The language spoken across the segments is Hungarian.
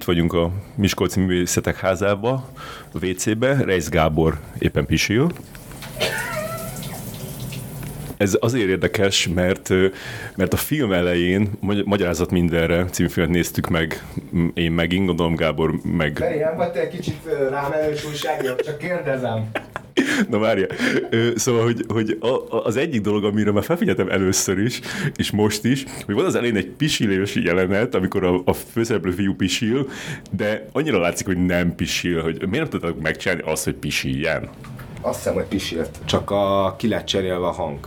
itt vagyunk a Miskolci Művészetek házába, a WC-be, Reis Gábor éppen pisil. Ez azért érdekes, mert, mert a film elején Magyarázat mindenre című néztük meg, én meg gondolom Gábor meg... Feri, nem vagy te egy kicsit rám erős újságíró, csak kérdezem. Na várja. Szóval, hogy, hogy az egyik dolog, amire már felfigyeltem először is, és most is, hogy van az elején egy pisilős jelenet, amikor a, a főszereplő fiú pisil, de annyira látszik, hogy nem pisil, hogy miért nem tudtak megcsinálni azt, hogy pisiljen? Azt hiszem, hogy pisilt, csak a, ki lett cserélve a hang.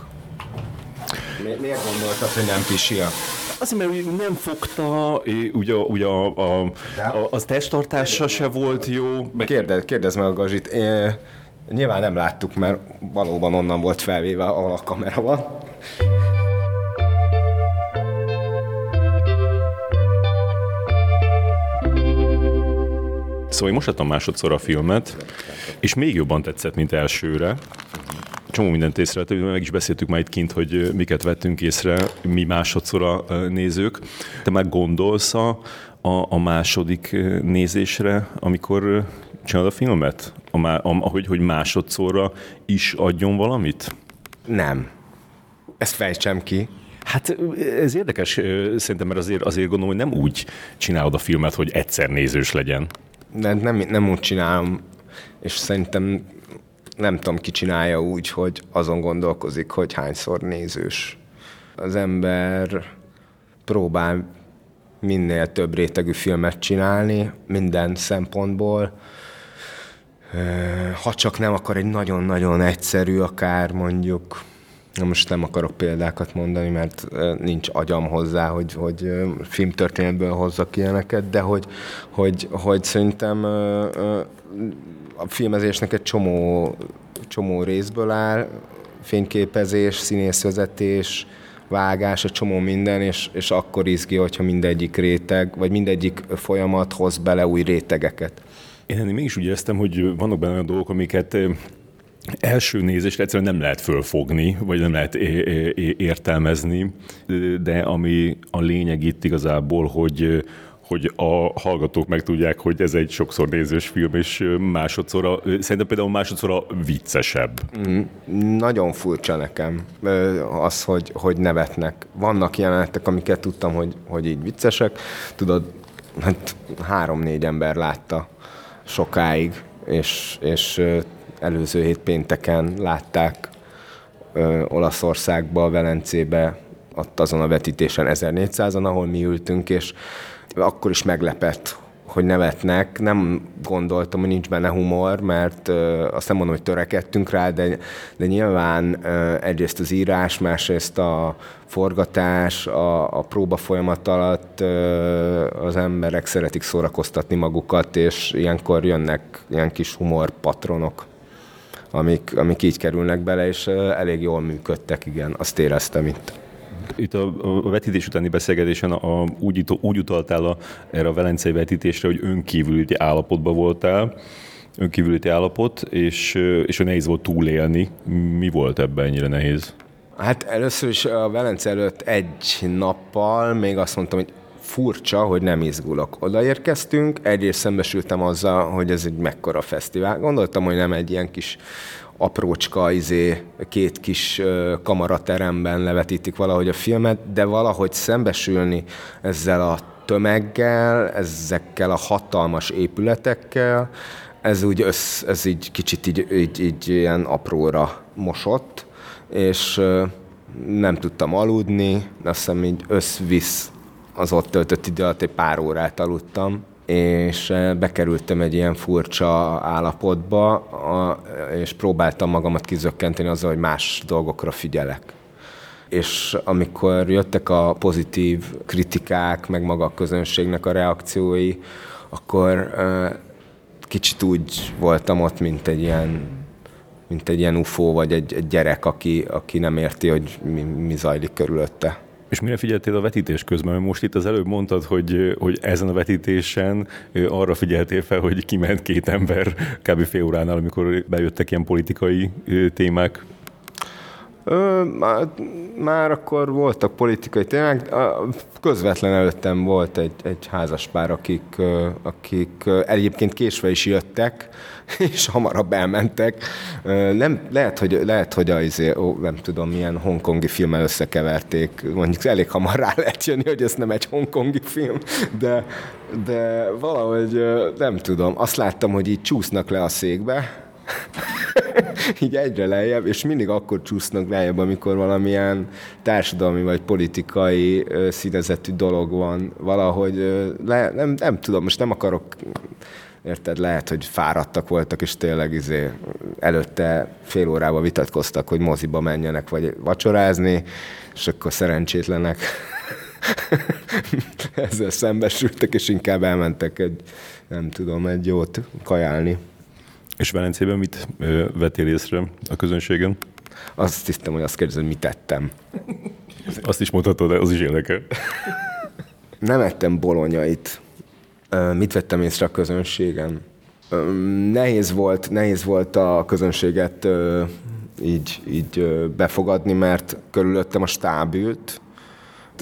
Mi, miért gondoltad, hogy nem pisil? Azért, mert nem fogta, ugye, ugye a, a, a, az testtartása se volt jó. Kérdez, kérdezz meg a Gazsit. Én, nyilván nem láttuk, mert valóban onnan volt felvéve, ahol a kamera van. Szóval én most adtam másodszor a filmet, és még jobban tetszett, mint elsőre csomó mindent észrevettünk, meg is beszéltük majd kint, hogy miket vettünk észre mi másodszor a nézők. Te már gondolsz a, a, a második nézésre, amikor csinálod a filmet? A, a, ahogy, hogy másodszorra is adjon valamit? Nem. Ezt fejtsem ki. Hát ez érdekes szerintem, mert azért, azért gondolom, hogy nem úgy csinálod a filmet, hogy egyszer nézős legyen. Nem, nem, nem úgy csinálom, és szerintem nem tudom, ki csinálja úgy, hogy azon gondolkozik, hogy hányszor nézős. Az ember próbál minél több rétegű filmet csinálni, minden szempontból. Ha csak nem akar egy nagyon-nagyon egyszerű, akár mondjuk, most nem akarok példákat mondani, mert nincs agyam hozzá, hogy, hogy filmtörténetből hozzak ilyeneket, de hogy, hogy, hogy szerintem a filmezésnek egy csomó, csomó részből áll, fényképezés, színészvezetés, vágás, egy csomó minden, és, és akkor izgi, hogyha mindegyik réteg, vagy mindegyik folyamat hoz bele új rétegeket. Én ennél mégis úgy éreztem, hogy vannak benne olyan dolgok, amiket első nézésre egyszerűen nem lehet fölfogni, vagy nem lehet értelmezni, de ami a lényeg itt igazából, hogy hogy a hallgatók megtudják, hogy ez egy sokszor nézős film, és másodszor, a, szerintem például másodszor a viccesebb. Mm, nagyon furcsa nekem az, hogy, hogy nevetnek. Vannak jelenetek, amiket tudtam, hogy, hogy így viccesek. Tudod, hát három-négy ember látta sokáig, és, és előző hét pénteken látták Olaszországba, Velencébe, ott azon a vetítésen 1400-an, ahol mi ültünk, és akkor is meglepett, hogy nevetnek. Nem gondoltam, hogy nincs benne humor, mert azt nem mondom, hogy törekedtünk rá, de, de nyilván egyrészt az írás, másrészt a forgatás, a, a próba folyamat alatt az emberek szeretik szórakoztatni magukat, és ilyenkor jönnek ilyen kis humor patronok amik, amik így kerülnek bele, és elég jól működtek, igen, azt éreztem itt. Itt a, a vetítés utáni beszélgetésen a, úgy, úgy utaltál a, erre a velencei vetítésre, hogy önkívüli állapotban voltál, önkívüli állapot, és, és hogy nehéz volt túlélni. Mi volt ebben ennyire nehéz? Hát először is a Velence előtt egy nappal még azt mondtam, hogy furcsa, hogy nem izgulok. Odaérkeztünk, egyrészt szembesültem azzal, hogy ez egy mekkora fesztivál. Gondoltam, hogy nem egy ilyen kis aprócska, izé, két kis kamarateremben levetítik valahogy a filmet, de valahogy szembesülni ezzel a tömeggel, ezekkel a hatalmas épületekkel, ez úgy össz, ez így kicsit így, így, így ilyen apróra mosott, és nem tudtam aludni, azt hiszem így összvisz az ott töltött idő alatt egy pár órát aludtam, és eh, bekerültem egy ilyen furcsa állapotba, és próbáltam magamat kizökkenteni azzal, hogy más dolgokra figyelek. És amikor jöttek a pozitív kritikák, meg maga a közönségnek a reakciói, akkor eh, kicsit úgy voltam ott, mint egy ilyen mint egy ilyen ufó, vagy egy, egy gyerek, aki, aki nem érti, hogy mi, mi zajlik körülötte. És mire figyeltél a vetítés közben? Mert most itt az előbb mondtad, hogy, hogy ezen a vetítésen arra figyeltél fel, hogy kiment két ember kb. fél óránál, amikor bejöttek ilyen politikai témák. Ö, már, már akkor voltak politikai témák. Közvetlen előttem volt egy, egy házaspár, akik, akik egyébként késve is jöttek, és hamarabb elmentek. Nem, lehet, hogy, lehet, hogy az, ó, nem tudom, milyen hongkongi filmmel összekeverték. Mondjuk elég hamar rá lehet jönni, hogy ez nem egy hongkongi film, de, de valahogy nem tudom. Azt láttam, hogy így csúsznak le a székbe, így egyre lejjebb, és mindig akkor csúsznak lejjebb, amikor valamilyen társadalmi vagy politikai színezetű dolog van. Valahogy, le, nem, nem tudom, most nem akarok érted, lehet, hogy fáradtak voltak, és tényleg izé, előtte fél órával vitatkoztak, hogy moziba menjenek, vagy vacsorázni, és akkor szerencsétlenek ezzel szembesültek, és inkább elmentek egy, nem tudom, egy jót kajálni. És Velencében mit vettél észre a közönségen? Azt hiszem, hogy azt kérdezem, mit tettem. Azt is mondhatod, de az is érdekel. Nem ettem bolonyait. Mit vettem észre a közönségen? Nehéz volt, nehéz volt a közönséget így, így befogadni, mert körülöttem a stáb ült,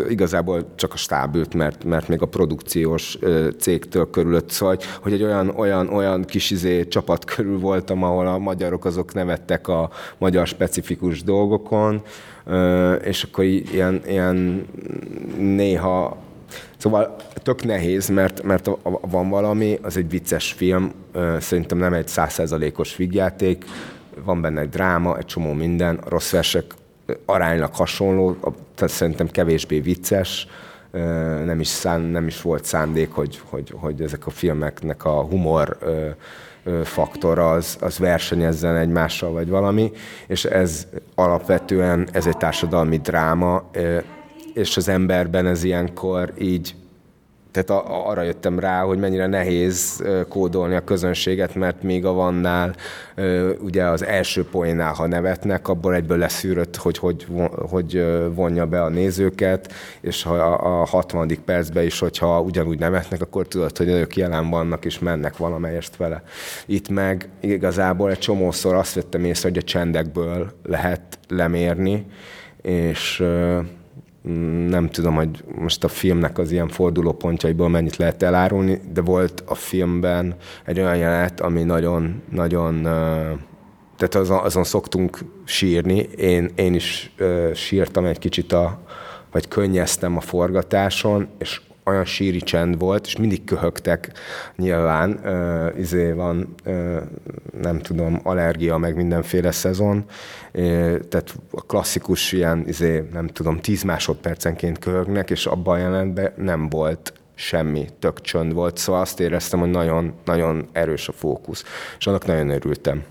igazából csak a stáb ült, mert, mert még a produkciós cégtől körülött, szóval, hogy egy olyan, olyan, olyan kis izé csapat körül voltam, ahol a magyarok azok nevettek a magyar specifikus dolgokon, és akkor ilyen, ilyen néha Szóval tök nehéz, mert, mert van valami, az egy vicces film, szerintem nem egy százszerzalékos vígjáték, van benne egy dráma, egy csomó minden, rossz versek aránylag hasonló, tehát szerintem kevésbé vicces, nem is, szán, nem is volt szándék, hogy, hogy, hogy ezek a filmeknek a humor faktor az, az versenyezzen egymással, vagy valami, és ez alapvetően, ez egy társadalmi dráma, és az emberben ez ilyenkor így tehát a, arra jöttem rá, hogy mennyire nehéz kódolni a közönséget, mert még a vannál, ugye az első poénál, ha nevetnek, abból egyből leszűrött, hogy, hogy hogy vonja be a nézőket, és ha a 60. percben is, hogyha ugyanúgy nevetnek, akkor tudod, hogy ők jelen vannak, és mennek valamelyest vele. Itt meg igazából egy csomószor azt vettem észre, hogy a csendekből lehet lemérni, és nem tudom, hogy most a filmnek az ilyen fordulópontjaiból mennyit lehet elárulni, de volt a filmben egy olyan jelenet, ami nagyon, nagyon tehát azon, azon szoktunk sírni. Én, én is sírtam egy kicsit, a, vagy könnyeztem a forgatáson, és olyan síri csend volt, és mindig köhögtek nyilván, uh, izé van, uh, nem tudom, allergia, meg mindenféle szezon, uh, tehát a klasszikus ilyen, izé, nem tudom, 10 másodpercenként köhögnek, és abban a jelentben nem volt semmi, tök csönd volt, szóval azt éreztem, hogy nagyon, nagyon erős a fókusz, és annak nagyon örültem.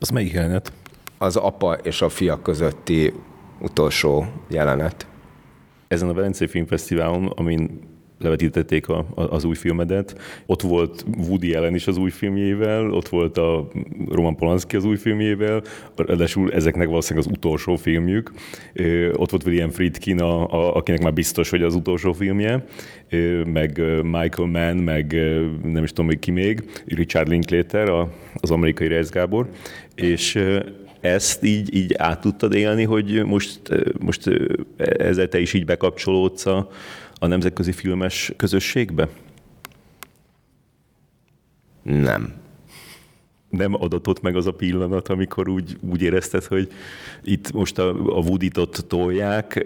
Az melyik jelenet? Az apa és a fia közötti utolsó jelenet. Ezen a Velencei Filmfesztiválon, amin levetítették a, a, az új filmedet. Ott volt Woody Allen is az új filmjével, ott volt a Roman Polanski az új filmjével, ráadásul ezeknek valószínűleg az utolsó filmjük. Ott volt William Friedkin, a, a, akinek már biztos, hogy az utolsó filmje, meg Michael Mann, meg nem is tudom még ki még, Richard Linklater, a, az amerikai Reis Gábor, és ezt így, így át tudtad élni, hogy most, most ezzel te is így bekapcsolódsz a, a nemzetközi filmes közösségbe? Nem. Nem adatott meg az a pillanat, amikor úgy, úgy érezted, hogy itt most a, a Woody-t tolják,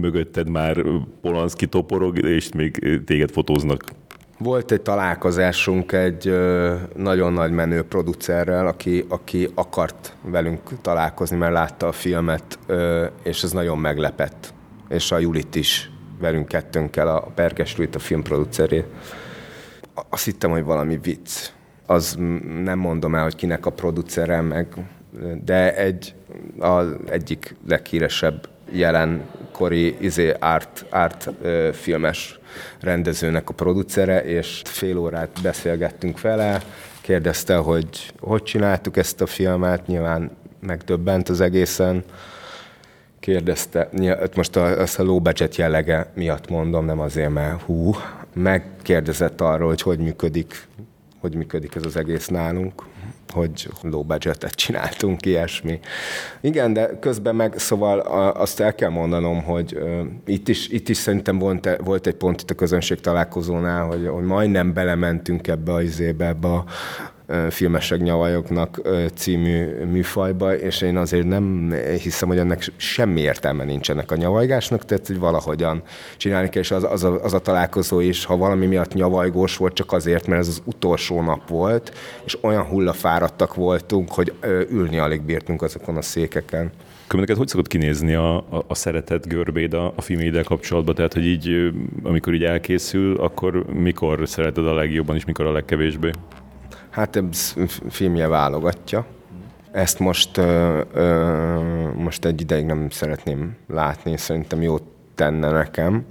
mögötted már Polanski toporog, és még téged fotóznak. Volt egy találkozásunk egy nagyon nagy menő producerrel, aki, aki akart velünk találkozni, mert látta a filmet, és ez nagyon meglepett. És a Julit is velünk kettőnkkel, a Perkes Rújt, a filmproduceré. Azt hittem, hogy valami vicc. Az nem mondom el, hogy kinek a producere, meg, de egy, az egyik leghíresebb jelenkori izé, art, art ö, filmes rendezőnek a producere, és fél órát beszélgettünk vele, kérdezte, hogy hogy csináltuk ezt a filmet, nyilván megdöbbent az egészen, kérdezte, most a, a low budget jellege miatt mondom, nem azért, mert hú, megkérdezett arról, hogy hogy működik, hogy működik ez az egész nálunk. hogy low budgetet csináltunk, ilyesmi. Igen, de közben meg, szóval azt el kell mondanom, hogy itt is, itt is szerintem volt, volt egy pont itt a közönség találkozónál, hogy, hogy majdnem belementünk ebbe a izébe, ebbe a filmesek nyavajoknak című műfajba, és én azért nem hiszem, hogy ennek semmi értelme nincsenek a nyavajgásnak, tehát hogy valahogyan csinálni kell, és az, az, a, az a találkozó is, ha valami miatt nyavajgós volt, csak azért, mert ez az utolsó nap volt, és olyan hullafáradtak voltunk, hogy ülni alig bírtunk azokon a székeken. Neked hogy szokott kinézni a, a, a szeretet görbéd a, a filméddel kapcsolatban? Tehát, hogy így, amikor így elkészül, akkor mikor szereted a legjobban, és mikor a legkevésbé? Hát ez filmje válogatja. Ezt most, ö, ö, most egy ideig nem szeretném látni, szerintem jót tenne nekem.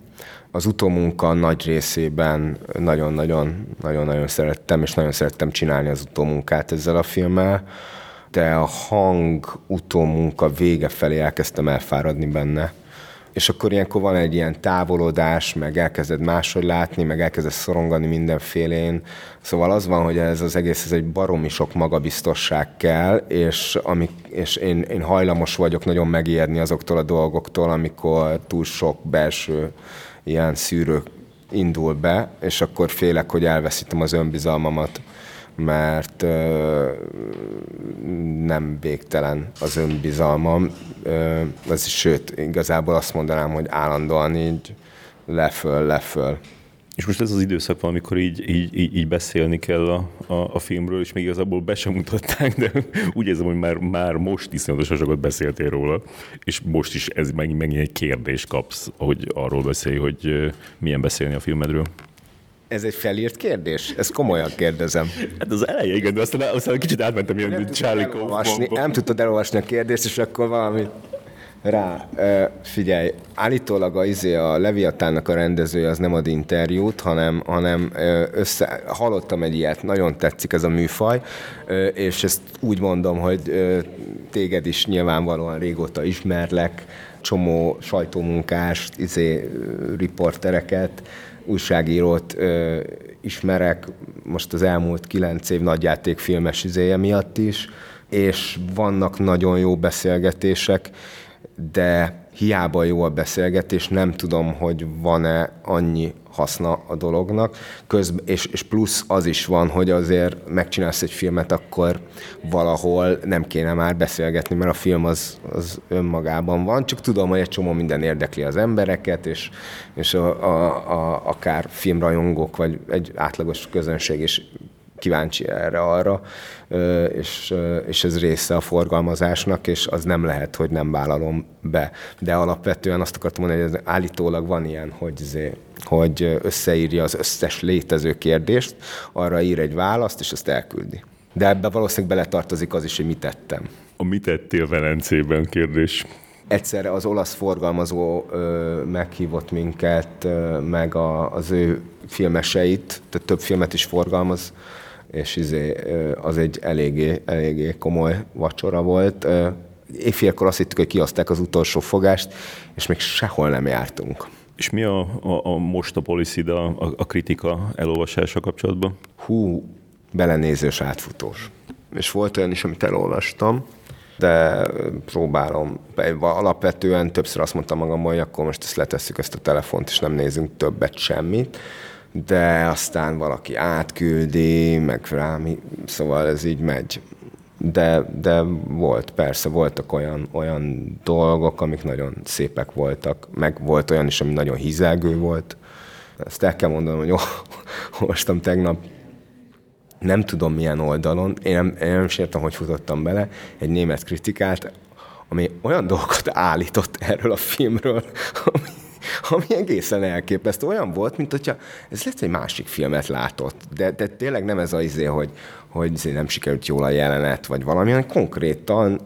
Az utómunka nagy részében nagyon-nagyon nagyon-nagyon szerettem, és nagyon szerettem csinálni az utómunkát ezzel a filmmel, de a hang utómunka vége felé elkezdtem elfáradni benne és akkor ilyenkor van egy ilyen távolodás, meg elkezded máshogy látni, meg elkezded szorongani mindenfélén. Szóval az van, hogy ez az egész, ez egy baromi sok magabiztosság kell, és, amik, és én, én hajlamos vagyok nagyon megijedni azoktól a dolgoktól, amikor túl sok belső ilyen szűrő indul be, és akkor félek, hogy elveszítem az önbizalmamat mert ö, nem végtelen az önbizalmam. Ö, is, sőt, igazából azt mondanám, hogy állandóan így leföl, leföl. És most ez az időszak van, amikor így, így, így, így beszélni kell a, a, a filmről, és még igazából be sem mutatták, de úgy érzem, hogy már, már most iszonyatosan sokat beszéltél róla, és most is ez megint, megint egy kérdés kapsz, hogy arról beszélj, hogy milyen beszélni a filmedről. Ez egy felírt kérdés? Ezt komolyan kérdezem. Hát az eleje, igen, de aztán, aztán kicsit átmentem ilyen nem Charlie elolvasni, Nem tudtad elolvasni a kérdést, és akkor valami rá. Figyelj, állítólag a, izé, a Leviatánnak a rendezője az nem ad interjút, hanem, hanem össze, hallottam egy ilyet, nagyon tetszik ez a műfaj, és ezt úgy mondom, hogy téged is nyilvánvalóan régóta ismerlek, csomó sajtómunkást, izé, riportereket, újságírót ö, ismerek, most az elmúlt kilenc év nagyjátékfilmes izéje miatt is, és vannak nagyon jó beszélgetések, de hiába jó a beszélgetés, nem tudom, hogy van-e annyi haszna a dolognak, Közb, és, és plusz az is van, hogy azért megcsinálsz egy filmet, akkor valahol nem kéne már beszélgetni, mert a film az, az önmagában van, csak tudom, hogy egy csomó minden érdekli az embereket, és, és a, a, a, akár filmrajongók, vagy egy átlagos közönség is kíváncsi erre, arra, és, és ez része a forgalmazásnak, és az nem lehet, hogy nem vállalom be. De alapvetően azt akartam mondani, hogy állítólag van ilyen, hogy, zé, hogy összeírja az összes létező kérdést, arra ír egy választ, és azt elküldi. De ebbe valószínűleg beletartozik az is, hogy mit tettem. A mit tettél Velencében kérdés? Egyszerre az olasz forgalmazó ö, meghívott minket, ö, meg a, az ő filmeseit, tehát több filmet is forgalmaz, és izé, az egy eléggé, eléggé komoly vacsora volt. Éjfélkor azt hittük, hogy kihozták az utolsó fogást, és még sehol nem jártunk. És mi a, a, a most a policy a, a kritika elolvasása kapcsolatban? Hú, belenézős átfutós. És volt olyan is, amit elolvastam, de próbálom. Alapvetően többször azt mondtam magammal, hogy akkor most ezt letesszük ezt a telefont, és nem nézünk többet semmit de aztán valaki átküldi, meg rám, szóval ez így megy. De, de volt, persze, voltak olyan, olyan dolgok, amik nagyon szépek voltak, meg volt olyan is, ami nagyon hizelgő volt. Ezt el kell mondanom, hogy olvastam tegnap, nem tudom milyen oldalon, én nem, én nem is értem, hogy futottam bele, egy német kritikát, ami olyan dolgokat állított erről a filmről, ami ami egészen elképesztő. Olyan volt, mint hogyha ez lesz egy másik filmet látott, de, de tényleg nem ez az izé, hogy, hogy izé nem sikerült jól a jelenet, vagy valami, hanem konkrétan,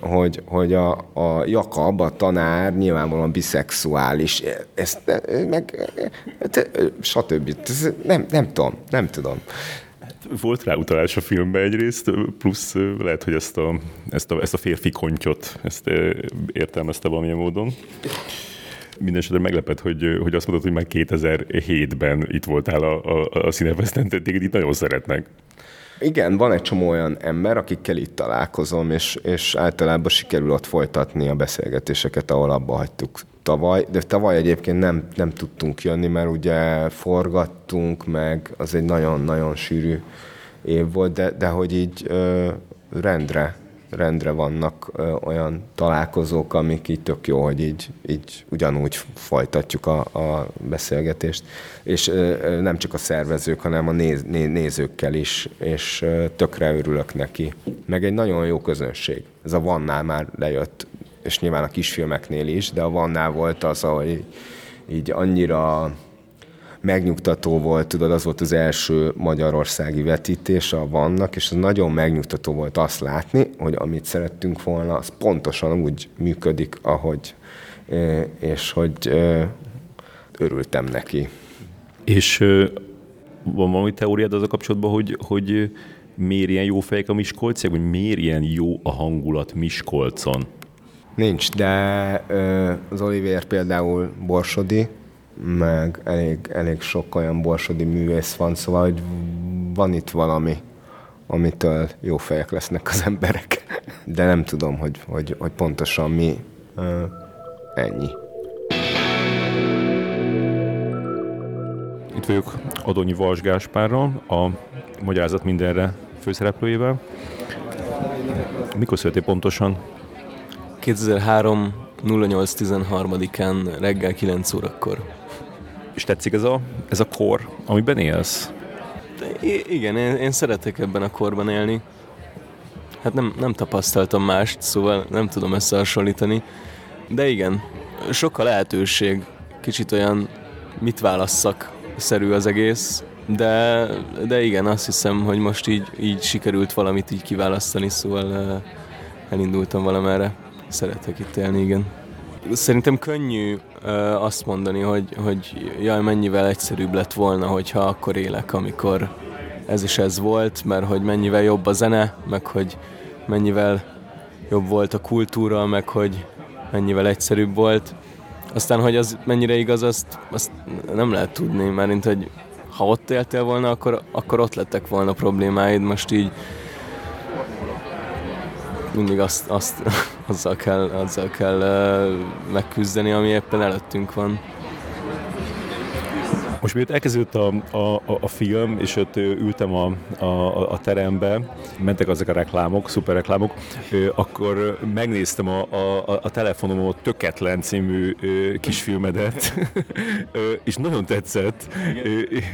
hogy, hogy a, a Jakab, a tanár nyilvánvalóan biszexuális, ezt, meg, stb. Nem, nem tudom, nem tudom volt rá utalás a filmben egyrészt, plusz lehet, hogy ezt a, ezt a, ezt a férfi kontyot ezt értelmezte valamilyen módon. Minden esetre meglepett, hogy, hogy azt mondod, hogy már 2007-ben itt voltál a, a, a Cinefesten, téged itt nagyon szeretnek. Igen, van egy csomó olyan ember, akikkel itt találkozom, és, és általában sikerül ott folytatni a beszélgetéseket, ahol abba hagytuk tavaly, de tavaly egyébként nem, nem tudtunk jönni, mert ugye forgattunk, meg az egy nagyon-nagyon sűrű év volt, de, de hogy így ö, rendre rendre vannak ö, olyan találkozók, amik így tök jó, hogy így, így ugyanúgy folytatjuk a, a beszélgetést, és ö, nem csak a szervezők, hanem a néz, né, nézőkkel is, és ö, tökre örülök neki. Meg egy nagyon jó közönség. Ez a Vannál már lejött, és nyilván a kisfilmeknél is, de a Vannál volt az, ahogy így annyira megnyugtató volt, tudod, az volt az első magyarországi vetítés a Vannak, és az nagyon megnyugtató volt azt látni, hogy amit szerettünk volna, az pontosan úgy működik, ahogy, és hogy örültem neki. És van valami teóriád az a kapcsolatban, hogy, hogy miért ilyen jó fejek a Miskolciak, vagy miért ilyen jó a hangulat Miskolcon? Nincs, de az Oliver például borsodi, meg elég, elég sok olyan borsodi művész van, szóval hogy van itt valami, amitől jó fejek lesznek az emberek. De nem tudom, hogy, hogy, hogy pontosan mi. Ennyi. Itt vagyok Adonyi Vals Gáspárral, a Magyarázat mindenre főszereplőjével. Mikor születél pontosan? 2003. 08.13-án reggel 9 órakor. És tetszik ez a, ez a kor, amiben élsz? I- igen, én, én szeretek ebben a korban élni. Hát nem, nem tapasztaltam mást, szóval nem tudom összehasonlítani. De igen, sok a lehetőség. Kicsit olyan mit válasszak szerű az egész. De, de igen, azt hiszem, hogy most így, így sikerült valamit így kiválasztani, szóval elindultam valamerre. Szeretek itt élni, igen. Szerintem könnyű azt mondani, hogy, hogy jaj, mennyivel egyszerűbb lett volna, hogyha akkor élek, amikor ez is ez volt, mert hogy mennyivel jobb a zene, meg hogy mennyivel jobb volt a kultúra, meg hogy mennyivel egyszerűbb volt. Aztán, hogy az mennyire igaz, azt, azt nem lehet tudni, mert hogy ha ott éltél volna, akkor, akkor ott lettek volna problémáid. Most így mindig azt, azt azzal kell, azzal kell megküzdeni, ami éppen előttünk van. Most miért elkezdődött a, a, a film, és ott ültem a, a, a terembe, mentek azok a reklámok, szuper reklámok, akkor megnéztem a, a, a telefonomon a Töketlen című kisfilmedet, és nagyon tetszett.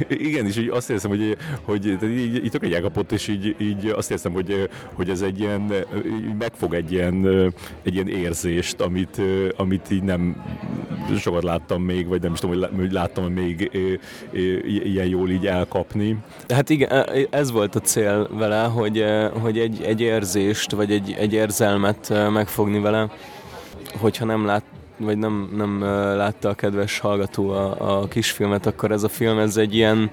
Igen, és így azt érzem, hogy, hogy így, így tök egy elkapott, és így, így azt érzem, hogy, hogy ez egy ilyen, megfog egy ilyen, egy ilyen érzést, amit, amit így nem sokat láttam még, vagy nem is tudom, hogy láttam még ilyen jól így elkapni. Hát igen, e, ez volt a cél vele, hogy, e, hogy egy, egy érzést, vagy egy, egy érzelmet e, megfogni vele, hogyha nem lát, vagy nem, nem látta a kedves hallgató a, a kisfilmet, akkor ez a film, ez egy ilyen,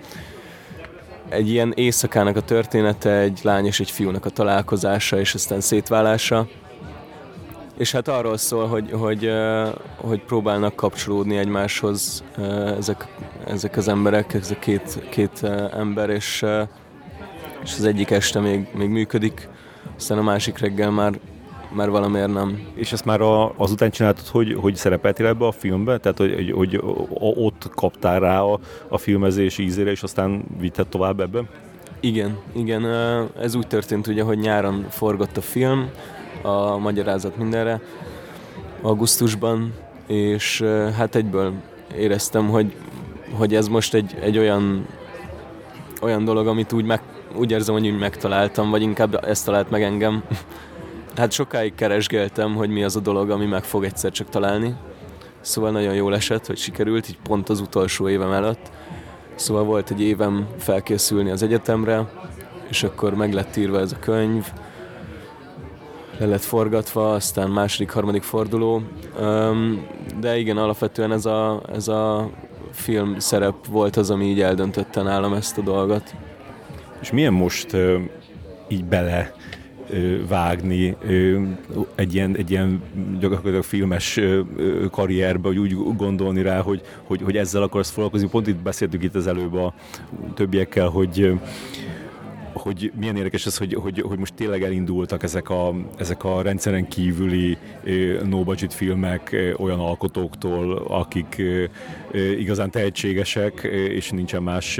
egy ilyen éjszakának a története, egy lány és egy fiúnak a találkozása, és aztán szétválása és hát arról szól, hogy, hogy, hogy próbálnak kapcsolódni egymáshoz ezek, ezek az emberek, ez a két, két ember, és, és az egyik este még, még működik, aztán a másik reggel már már valamiért nem. És ezt már a, azután csináltad, hogy, hogy szerepeltél ebbe a filmbe? Tehát, hogy, hogy, hogy ott kaptál rá a, a filmezés ízére, és aztán vitted tovább ebbe? Igen, igen. Ez úgy történt ugye, hogy nyáron forgott a film, a magyarázat mindenre augusztusban, és hát egyből éreztem, hogy, hogy ez most egy, egy olyan, olyan dolog, amit úgy, meg, úgy érzem, hogy úgy megtaláltam, vagy inkább ezt talált meg engem. Hát sokáig keresgéltem, hogy mi az a dolog, ami meg fog egyszer csak találni. Szóval nagyon jól esett, hogy sikerült, így pont az utolsó évem előtt. Szóval volt egy évem felkészülni az egyetemre, és akkor meg lett írva ez a könyv, le lett forgatva, aztán második, harmadik forduló. De igen, alapvetően ez a, ez a film szerep volt az, ami így eldöntötte nálam ezt a dolgot. És milyen most így bele vágni egy ilyen, egy ilyen gyakorlatilag filmes karrierbe, hogy úgy gondolni rá, hogy, hogy, hogy ezzel akarsz foglalkozni. Pont itt beszéltük itt az előbb a többiekkel, hogy hogy milyen érdekes ez, hogy, hogy, hogy most tényleg elindultak ezek a, ezek a rendszeren kívüli no-budget filmek olyan alkotóktól, akik igazán tehetségesek, és nincsen más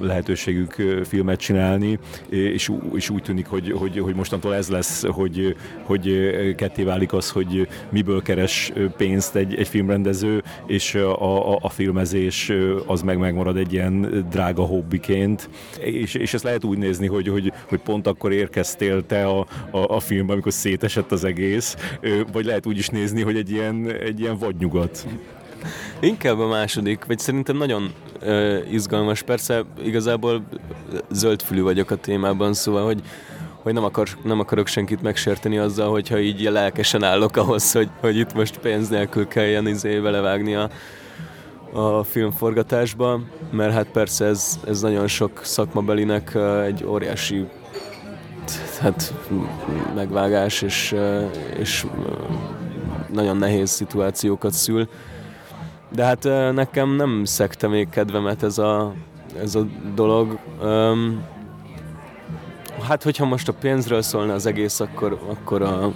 lehetőségük filmet csinálni, és, és úgy tűnik, hogy, hogy, hogy mostantól ez lesz, hogy, hogy ketté válik az, hogy miből keres pénzt egy, egy filmrendező, és a, a, a filmezés az meg megmarad egy ilyen drága hobbiként, és, és ezt lehet úgy nézni, hogy, hogy, hogy pont akkor érkeztél te a, a, a filmbe, amikor szétesett az egész, vagy lehet úgy is nézni, hogy egy ilyen, egy ilyen vadnyugat. Inkább a második, vagy szerintem nagyon uh, izgalmas. Persze igazából zöldfülű vagyok a témában, szóval, hogy hogy nem, akar, nem akarok senkit megsérteni azzal, hogyha így lelkesen állok ahhoz, hogy, hogy itt most pénz nélkül kelljen izé belevágni a, a filmforgatásba, mert hát persze ez, ez nagyon sok szakmabelinek egy óriási hát megvágás és, és nagyon nehéz szituációkat szül. De hát nekem nem szekte még kedvemet ez a, ez a dolog. Hát, hogyha most a pénzről szólna az egész, akkor, akkor a,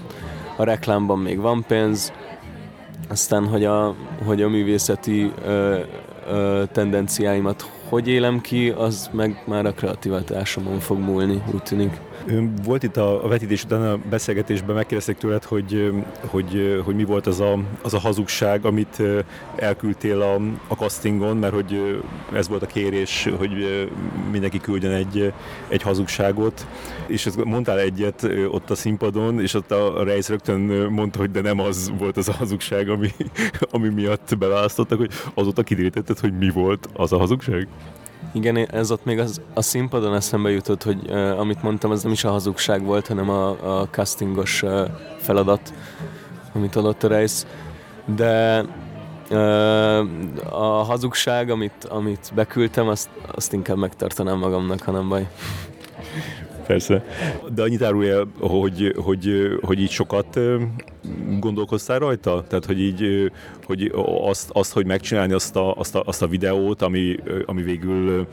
a reklámban még van pénz, aztán, hogy a, hogy a művészeti ö, ö, tendenciáimat hogy élem ki, az meg már a kreativitásomon fog múlni, úgy tűnik. Volt itt a, a vetítés után a beszélgetésben, megkérdezték tőled, hogy, hogy, hogy mi volt az a, az a hazugság, amit elküldtél a, a castingon, mert hogy ez volt a kérés, hogy mindenki küldjön egy, egy hazugságot, és mondtál egyet ott a színpadon, és ott a Reis rögtön mondta, hogy de nem az volt az a hazugság, ami, ami miatt beválasztottak, hogy azóta kiderítetted, hogy mi volt az a hazugság? Igen, ez ott még az, a színpadon eszembe jutott, hogy uh, amit mondtam, az nem is a hazugság volt, hanem a, a castingos uh, feladat, amit adott a Reis. De a hazugság, amit, amit beküldtem, azt, azt inkább megtartanám magamnak, ha nem baj persze. De annyit árulj hogy, hogy, hogy így sokat gondolkoztál rajta? Tehát, hogy így, hogy azt, azt hogy megcsinálni azt a, azt a, azt a videót, ami, ami végül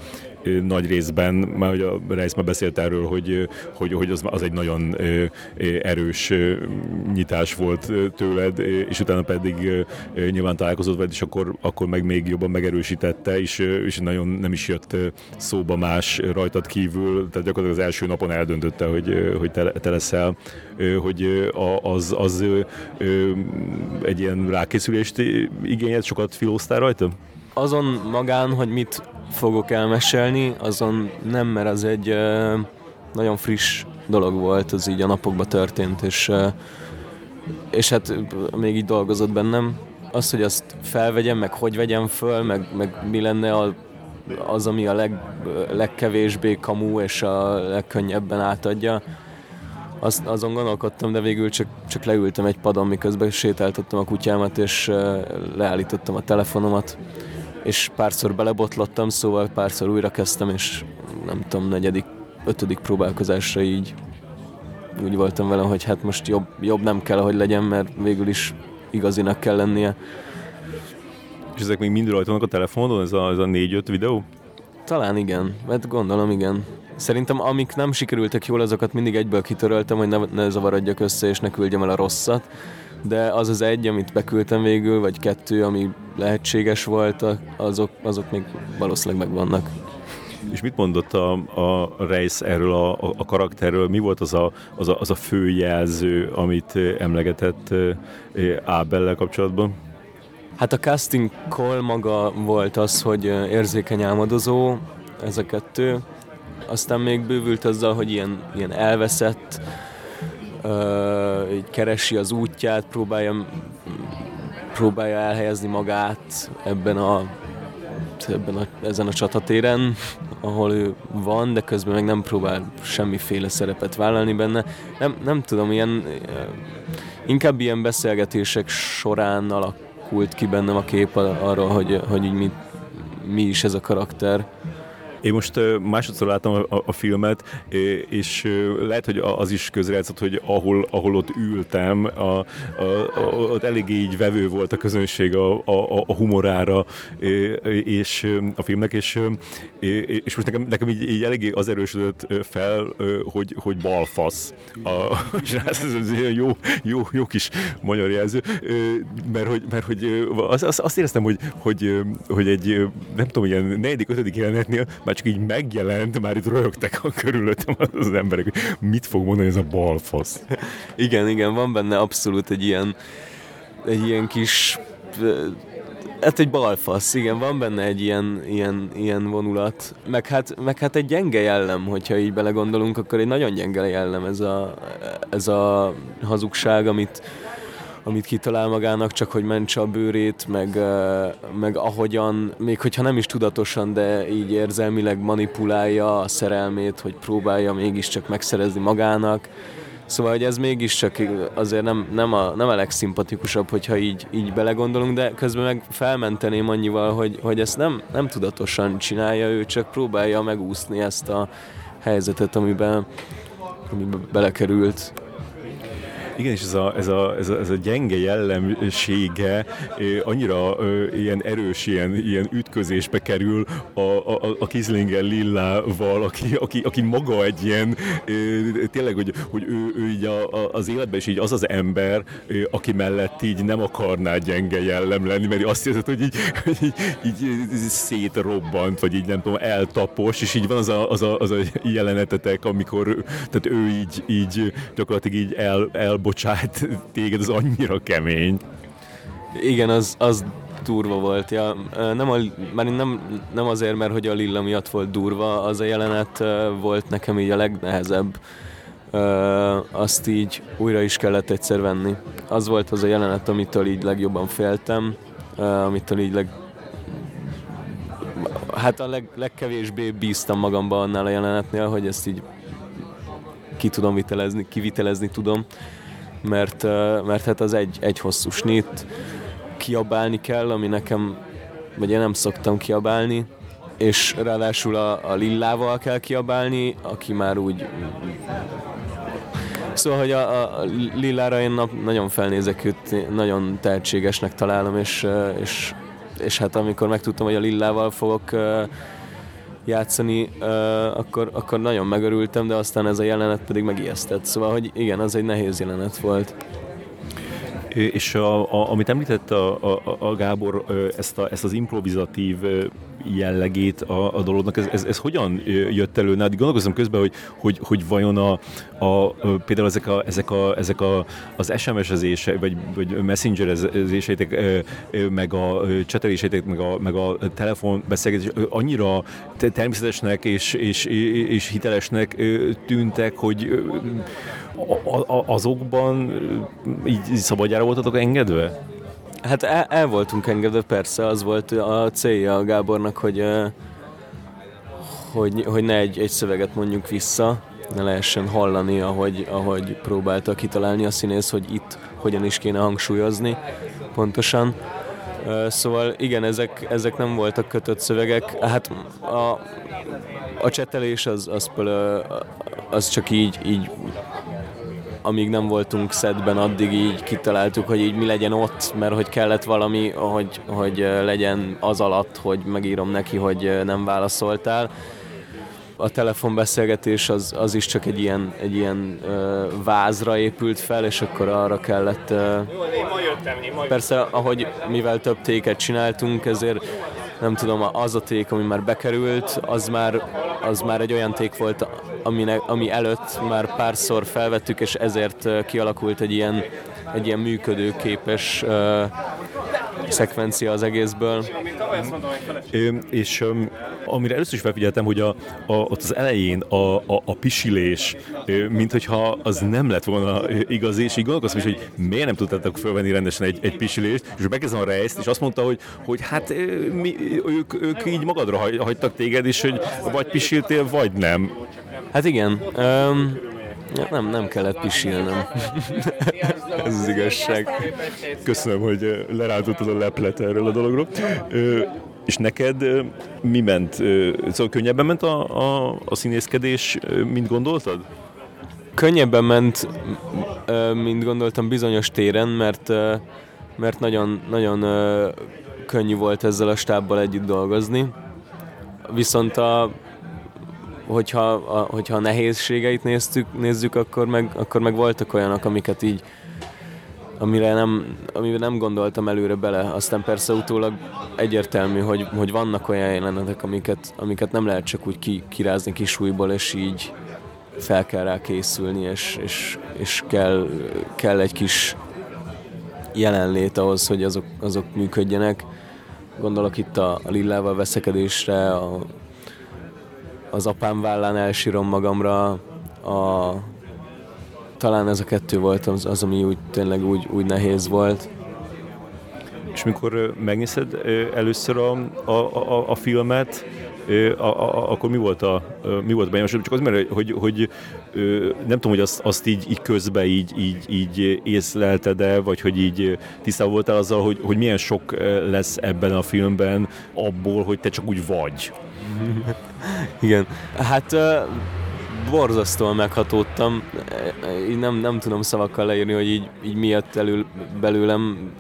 nagy részben, már hogy a Reis már beszélt erről, hogy, hogy, hogy az, az egy nagyon erős nyitás volt tőled, és utána pedig nyilván találkozott veled, és akkor, akkor meg még jobban megerősítette, és, és nagyon nem is jött szóba más rajtad kívül, tehát gyakorlatilag az első napon eldöntötte, hogy, hogy te, te leszel, hogy az, az egy ilyen rákészülést igényelt, sokat filóztál rajta? Azon magán, hogy mit fogok elmesélni, azon nem, mert az egy uh, nagyon friss dolog volt, az így a napokban történt, és, uh, és hát még így dolgozott bennem. Az, hogy azt felvegyem, meg hogy vegyem föl, meg, meg mi lenne a, az, ami a leg, legkevésbé kamú és a legkönnyebben átadja, azt, azon gondolkodtam, de végül csak, csak leültem egy padon, miközben sétáltattam a kutyámat, és leállítottam a telefonomat, és párszor belebotlottam, szóval párszor újra kezdtem, és nem tudom, negyedik, ötödik próbálkozásra így úgy voltam vele, hogy hát most jobb, jobb nem kell, hogy legyen, mert végül is igazinak kell lennie. És ezek még mind rajta vannak a telefonodon, ez a, ez a négy-öt videó? Talán igen, mert gondolom igen. Szerintem amik nem sikerültek jól, azokat mindig egyből kitöröltem, hogy ne, ne zavarodjak össze és ne küldjem el a rosszat. De az az egy, amit beküldtem végül, vagy kettő, ami lehetséges volt, azok, azok még valószínűleg megvannak. És mit mondott a, a Reis erről a, a, a karakterről? Mi volt az a, az, a, az a fő jelző, amit emlegetett Ábellel kapcsolatban? Hát a casting call maga volt az, hogy érzékeny álmodozó, ez a kettő. Aztán még bővült azzal, hogy ilyen, ilyen elveszett, így keresi az útját, próbálja, próbálja elhelyezni magát ebben a, ebben a, ezen a csatatéren, ahol ő van, de közben meg nem próbál semmiféle szerepet vállalni benne. Nem, nem tudom, ilyen, inkább ilyen beszélgetések során alakult ki bennem a kép arról, hogy, hogy így mi, mi is ez a karakter Én most másodszor láttam a, a filmet, és lehet, hogy az is közrejátszott, hogy ahol, ahol ott ültem, a, a, ott eléggé így vevő volt a közönség a, a, a humorára és a filmnek, és, és most nekem, nekem így, így eléggé az erősödött fel, hogy, hogy balfasz. A, és ez, ez jó, jó, jó kis magyar jelző, mert hogy, mert hogy az, az, azt éreztem, hogy, hogy, hogy egy, nem tudom, ilyen negyedik, ötödik jelenetnél már csak így megjelent, már itt röhögtek a körülöttem az emberek, hogy mit fog mondani ez a balfasz. Igen, igen, van benne abszolút egy ilyen, egy ilyen kis Hát egy balfasz, igen, van benne egy ilyen, ilyen, ilyen vonulat. Meg hát, meg hát egy gyenge jellem, hogyha így belegondolunk, akkor egy nagyon gyenge jellem ez a, ez a hazugság, amit, amit kitalál magának, csak hogy mentse a bőrét, meg, meg ahogyan, még hogyha nem is tudatosan, de így érzelmileg manipulálja a szerelmét, hogy próbálja mégiscsak megszerezni magának. Szóval, hogy ez mégiscsak azért nem, nem, a, nem a legszimpatikusabb, hogyha így, így belegondolunk, de közben meg felmenteném annyival, hogy, hogy ezt nem, nem tudatosan csinálja, ő csak próbálja megúszni ezt a helyzetet, amiben, amiben belekerült. Igen, és ez a, ez a, ez a, ez a gyenge jellemsége annyira ilyen erős, ilyen, ilyen ütközésbe kerül a, a, a Kizlinger Lillával, aki, aki, aki maga egy ilyen, tényleg, hogy, hogy ő, ő így a, a, az életben is így az az ember, aki mellett így nem akarná gyenge jellem lenni, mert azt érzed, hogy így, hogy így, így szétrobbant, vagy így nem tudom, eltapos, és így van az a, az a, az a jelenetetek, amikor tehát ő így, így gyakorlatilag így el, el elbocsát téged, az annyira kemény. Igen, az, az durva volt. Ja, nem, a, már nem, nem azért, mert hogy a Lilla miatt volt durva, az a jelenet volt nekem így a legnehezebb. Azt így újra is kellett egyszer venni. Az volt az a jelenet, amitől így legjobban féltem, amitől így leg, hát a leg, legkevésbé bíztam magamba annál a jelenetnél, hogy ezt így ki tudom vitelezni, kivitelezni tudom mert, mert hát az egy, egy hosszú snit, kiabálni kell, ami nekem, vagy én nem szoktam kiabálni, és ráadásul a, a lillával kell kiabálni, aki már úgy... Szóval, hogy a, a lillára én nap, nagyon felnézek őt, nagyon tehetségesnek találom, és, és, és hát amikor megtudtam, hogy a lillával fogok játszani, akkor, akkor nagyon megörültem, de aztán ez a jelenet pedig megijesztett. Szóval, hogy igen, az egy nehéz jelenet volt. És a, a, amit említett a, a, a Gábor, ezt, a, ezt az improvizatív jellegét a, a dolognak, ez, ez, ez hogyan jött elő? Na, gondolkozom közben, hogy, hogy, hogy vajon a, a, például ezek, a, ezek, a, ezek a, az SMS-ezése, vagy, vagy messengerezéseitek, meg a cseteléseitek, meg a, meg a telefonbeszélgetés annyira természetesnek és, és, és hitelesnek tűntek, hogy azokban így szabadjára voltatok engedve? Hát el, el voltunk engedve, persze, az volt a célja a Gábornak, hogy, hogy, hogy ne egy, egy szöveget mondjuk vissza, ne lehessen hallani, ahogy, ahogy próbálta kitalálni a színész, hogy itt hogyan is kéne hangsúlyozni pontosan. Szóval igen, ezek, ezek nem voltak kötött szövegek. Hát a, a csetelés az, az, az csak így, így amíg nem voltunk szedben, addig így kitaláltuk, hogy így mi legyen ott, mert hogy kellett valami, hogy, hogy legyen az alatt, hogy megírom neki, hogy nem válaszoltál. A telefonbeszélgetés az, az is csak egy ilyen, egy ilyen uh, vázra épült fel, és akkor arra kellett... Uh, persze, ahogy mivel több téket csináltunk, ezért nem tudom, az a ték, ami már bekerült, az már, az már egy olyan ték volt, aminek, ami előtt már párszor felvettük, és ezért kialakult egy ilyen, egy ilyen működőképes uh, szekvencia az egészből. É, és um, amire először is felfigyeltem, hogy a, a, ott az elején a, a, a pisilés, mint hogyha az nem lett volna igaz, és így gondolkoztam is, hogy miért nem tudtátok fölvenni rendesen egy, egy pisilést, és bekezdem a rejzt, és azt mondta, hogy, hogy hát mi, ők, ők így magadra hagytak téged, és hogy vagy pisiltél, vagy nem. Hát igen. Um, nem, nem kellett pisilnem. Ez az igazság. Köszönöm, hogy lerántottad a leplet erről a dologról. És neked mi ment? Szóval könnyebben ment a, a, a színészkedés, mint gondoltad? Könnyebben ment, mint gondoltam bizonyos téren, mert, mert nagyon, nagyon könnyű volt ezzel a stábbal együtt dolgozni. Viszont a, hogyha, a, hogyha a nehézségeit néztük, nézzük, akkor meg, akkor meg voltak olyanok, amiket így amire nem, amire nem gondoltam előre bele. Aztán persze utólag egyértelmű, hogy, hogy vannak olyan jelenetek, amiket, amiket nem lehet csak úgy ki, kirázni kisújból, és így fel kell rá készülni, és, és, és kell, kell egy kis jelenlét ahhoz, hogy azok, azok működjenek. Gondolok itt a, a lillával veszekedésre, a, az apám vállán elsírom magamra, a, talán ez a kettő volt az, az ami úgy tényleg úgy, úgy nehéz volt. És mikor megnézed először a, a, a, a filmet, a, a, akkor mi volt a, mi volt a benyomásod? Csak az, mert hogy, hogy nem tudom, hogy azt, azt így, így közben így, így, így észlelted-e, vagy hogy így tisztában voltál azzal, hogy, hogy milyen sok lesz ebben a filmben abból, hogy te csak úgy vagy. Igen. Hát borzasztóan meghatódtam. Így nem, nem tudom szavakkal leírni, hogy így, így miatt elő, belőlem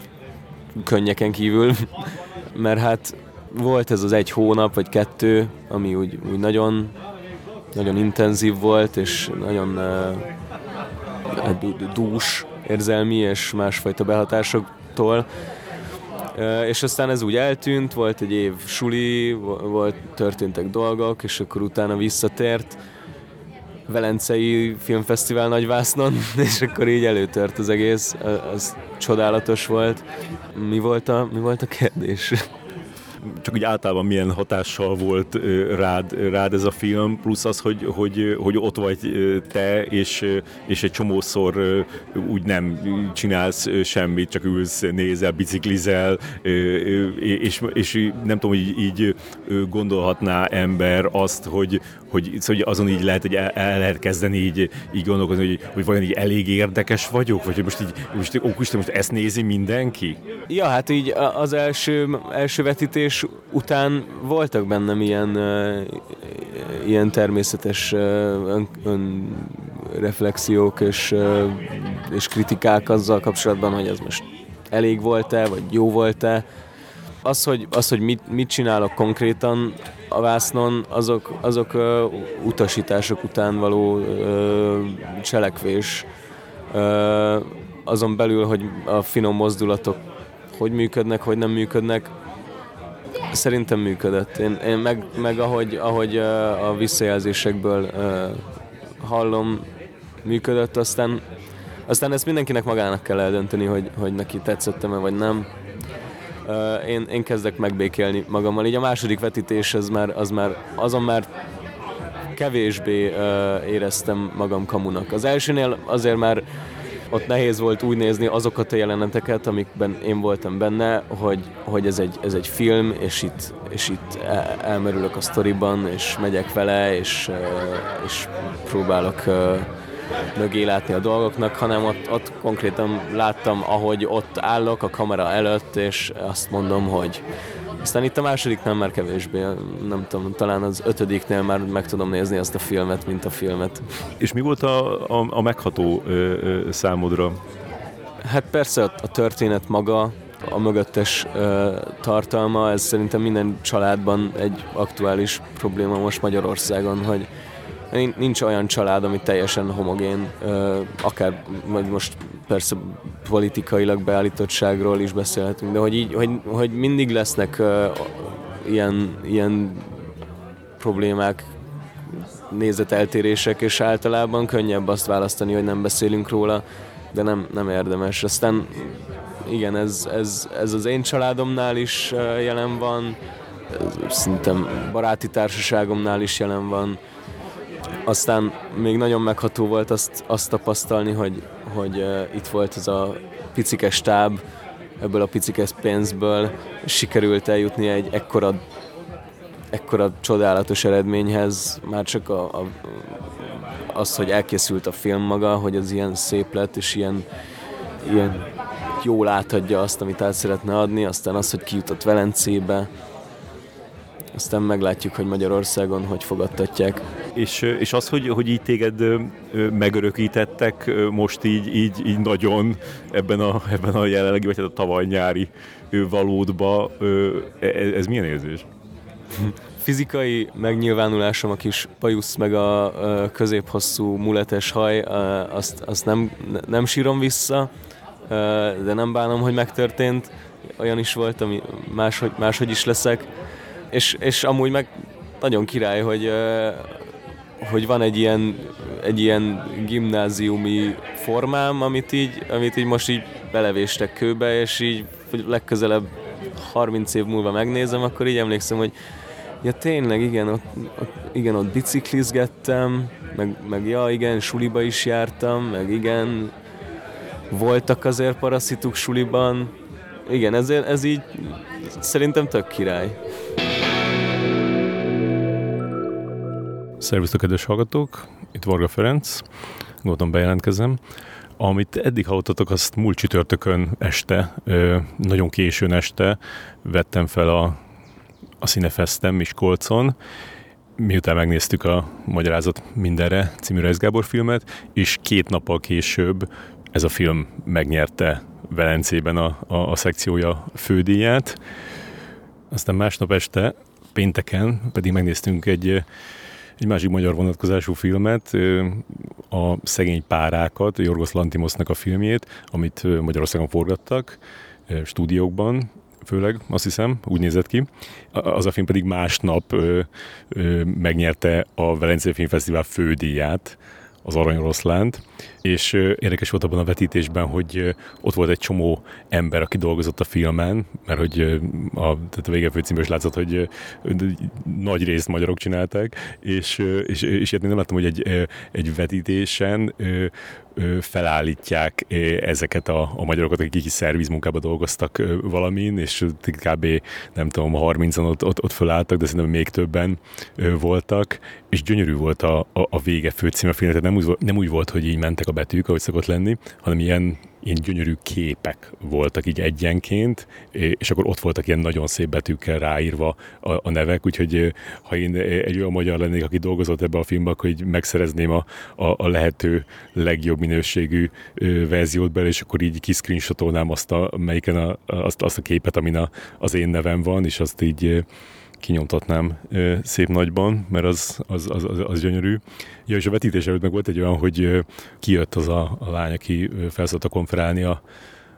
könnyeken kívül, mert hát volt ez az egy hónap vagy kettő, ami úgy, úgy nagyon, nagyon intenzív volt, és nagyon uh, dús érzelmi és másfajta behatásoktól. És aztán ez úgy eltűnt, volt egy év suli, volt, történtek dolgok, és akkor utána visszatért. Velencei Filmfesztivál Nagyvásznon, és akkor így előtört az egész, az csodálatos volt. Mi volt a, mi volt a kérdés? csak úgy általában milyen hatással volt rád, rád ez a film, plusz az, hogy, hogy, hogy ott vagy te, és, és egy csomószor úgy nem csinálsz semmit, csak ülsz, nézel, biciklizel, és, és nem tudom, hogy így gondolhatná ember azt, hogy, hogy, hogy azon így lehet, hogy el, el lehet kezdeni így, így gondolkozni, hogy, hogy vajon így elég érdekes vagyok, vagy hogy most így, most, ó, most ezt nézi mindenki? Ja, hát így az első, első vetítés és után voltak bennem ilyen, ilyen természetes uh, ön, önreflexiók és, és kritikák azzal kapcsolatban, hogy ez most elég volt-e, vagy jó volt-e. Az, hogy, az, hogy mit, mit csinálok konkrétan a vásznon, azok, azok uh, utasítások után való uh, cselekvés. Uh, azon belül, hogy a finom mozdulatok hogy működnek, hogy nem működnek, Szerintem működött. Én, én meg, meg ahogy, ahogy a visszajelzésekből hallom, működött, aztán, aztán ezt mindenkinek magának kell eldönteni, hogy, hogy neki tetszettem-e vagy nem. Én, én kezdek megbékélni magammal. Így a második vetítés az már, az már, azon már kevésbé éreztem magam kamunak. Az elsőnél azért már ott nehéz volt úgy nézni azokat a jeleneteket, amikben én voltam benne, hogy, hogy ez, egy, ez egy film, és itt, és itt elmerülök a sztoriban, és megyek vele, és, és próbálok mögé látni a dolgoknak, hanem ott, ott konkrétan láttam, ahogy ott állok a kamera előtt, és azt mondom, hogy aztán itt a másodiknál már kevésbé, nem tudom, talán az ötödiknél már meg tudom nézni azt a filmet, mint a filmet. És mi volt a, a, a megható ö, ö, számodra? Hát persze a, a történet maga, a mögöttes ö, tartalma, ez szerintem minden családban egy aktuális probléma most Magyarországon, hogy nincs olyan család, ami teljesen homogén, akár vagy most persze politikailag beállítottságról is beszélhetünk, de hogy, így, hogy, hogy mindig lesznek ilyen, ilyen problémák, nézeteltérések, és általában könnyebb azt választani, hogy nem beszélünk róla, de nem, nem érdemes. Aztán igen, ez, ez, ez az én családomnál is jelen van, szerintem baráti társaságomnál is jelen van, aztán még nagyon megható volt azt, azt tapasztalni, hogy, hogy uh, itt volt ez a picikes táb, ebből a picikes pénzből. Sikerült eljutni egy ekkora, ekkora csodálatos eredményhez, már csak a, a, az, hogy elkészült a film maga, hogy az ilyen szép lett, és ilyen, ilyen jól átadja azt, amit el szeretne adni, aztán az, hogy kijutott Velencébe, aztán meglátjuk, hogy Magyarországon hogy fogadtatják. És, és az, hogy, hogy így téged megörökítettek most így, így, így nagyon ebben a, ebben a jelenlegi, vagy hát a tavaly nyári valódba, e, ez milyen érzés? fizikai megnyilvánulásom a kis pajusz meg a középhosszú muletes haj, azt, azt nem, nem sírom vissza, de nem bánom, hogy megtörtént. Olyan is volt, ami máshogy, máshogy is leszek. És, és amúgy meg nagyon király, hogy, hogy van egy ilyen, egy ilyen gimnáziumi formám, amit így, amit így most így belevéstek kőbe, és így hogy legközelebb 30 év múlva megnézem, akkor így emlékszem, hogy Ja tényleg, igen, ott, ott, igen, ott biciklizgettem, meg, meg ja, igen, suliba is jártam, meg igen, voltak azért paraszituk suliban. Igen, ez, ez így szerintem tök király. Szervusztok, kedves hallgatók! Itt Varga Ferenc, gondoltam bejelentkezem. Amit eddig hallottatok, azt múlt csütörtökön este, nagyon későn este vettem fel a a Cinefestem Miskolcon, miután megnéztük a Magyarázat mindenre című Reis Gábor filmet, és két nappal később ez a film megnyerte Velencében a, a, a szekciója fődíját. Aztán másnap este, pénteken pedig megnéztünk egy, egy másik magyar vonatkozású filmet, a Szegény párákat, Jorgos Lantimosnak a filmjét, amit Magyarországon forgattak stúdiókban, főleg, azt hiszem, úgy nézett ki. Az a film pedig másnap ö, ö, megnyerte a Velencei Filmfesztivál fődíját, az Aranyoroszlánt, és érdekes volt abban a vetítésben, hogy ott volt egy csomó ember, aki dolgozott a filmen, mert hogy a, tehát a vége főcímben is látszott, hogy nagy részt magyarok csinálták, és, és, és én nem láttam, hogy egy, egy vetítésen felállítják ezeket a, a magyarokat, akik is szervizmunkában dolgoztak valamin, és kb. nem tudom, 30-an ott, ott, ott felálltak, de szerintem még többen voltak, és gyönyörű volt a, a, a vége főcíme film, tehát nem úgy, nem úgy volt, hogy így mentek a betűk, ahogy szokott lenni, hanem ilyen ilyen gyönyörű képek voltak így egyenként, és akkor ott voltak ilyen nagyon szép betűkkel ráírva a, a nevek, úgyhogy ha én egy olyan magyar lennék, aki dolgozott ebbe a filmbe, akkor így megszerezném a, a, a lehető legjobb minőségű verziót bele, és akkor így kiszcreenshotolnám azt a, melyiken a, azt, azt a képet, amin a, az én nevem van, és azt így kinyomtatnám szép nagyban, mert az, az, az, az, az gyönyörű. Ja, és a vetítés előtt meg volt egy olyan, hogy kijött az a, a lány, aki felszólta konferálni a,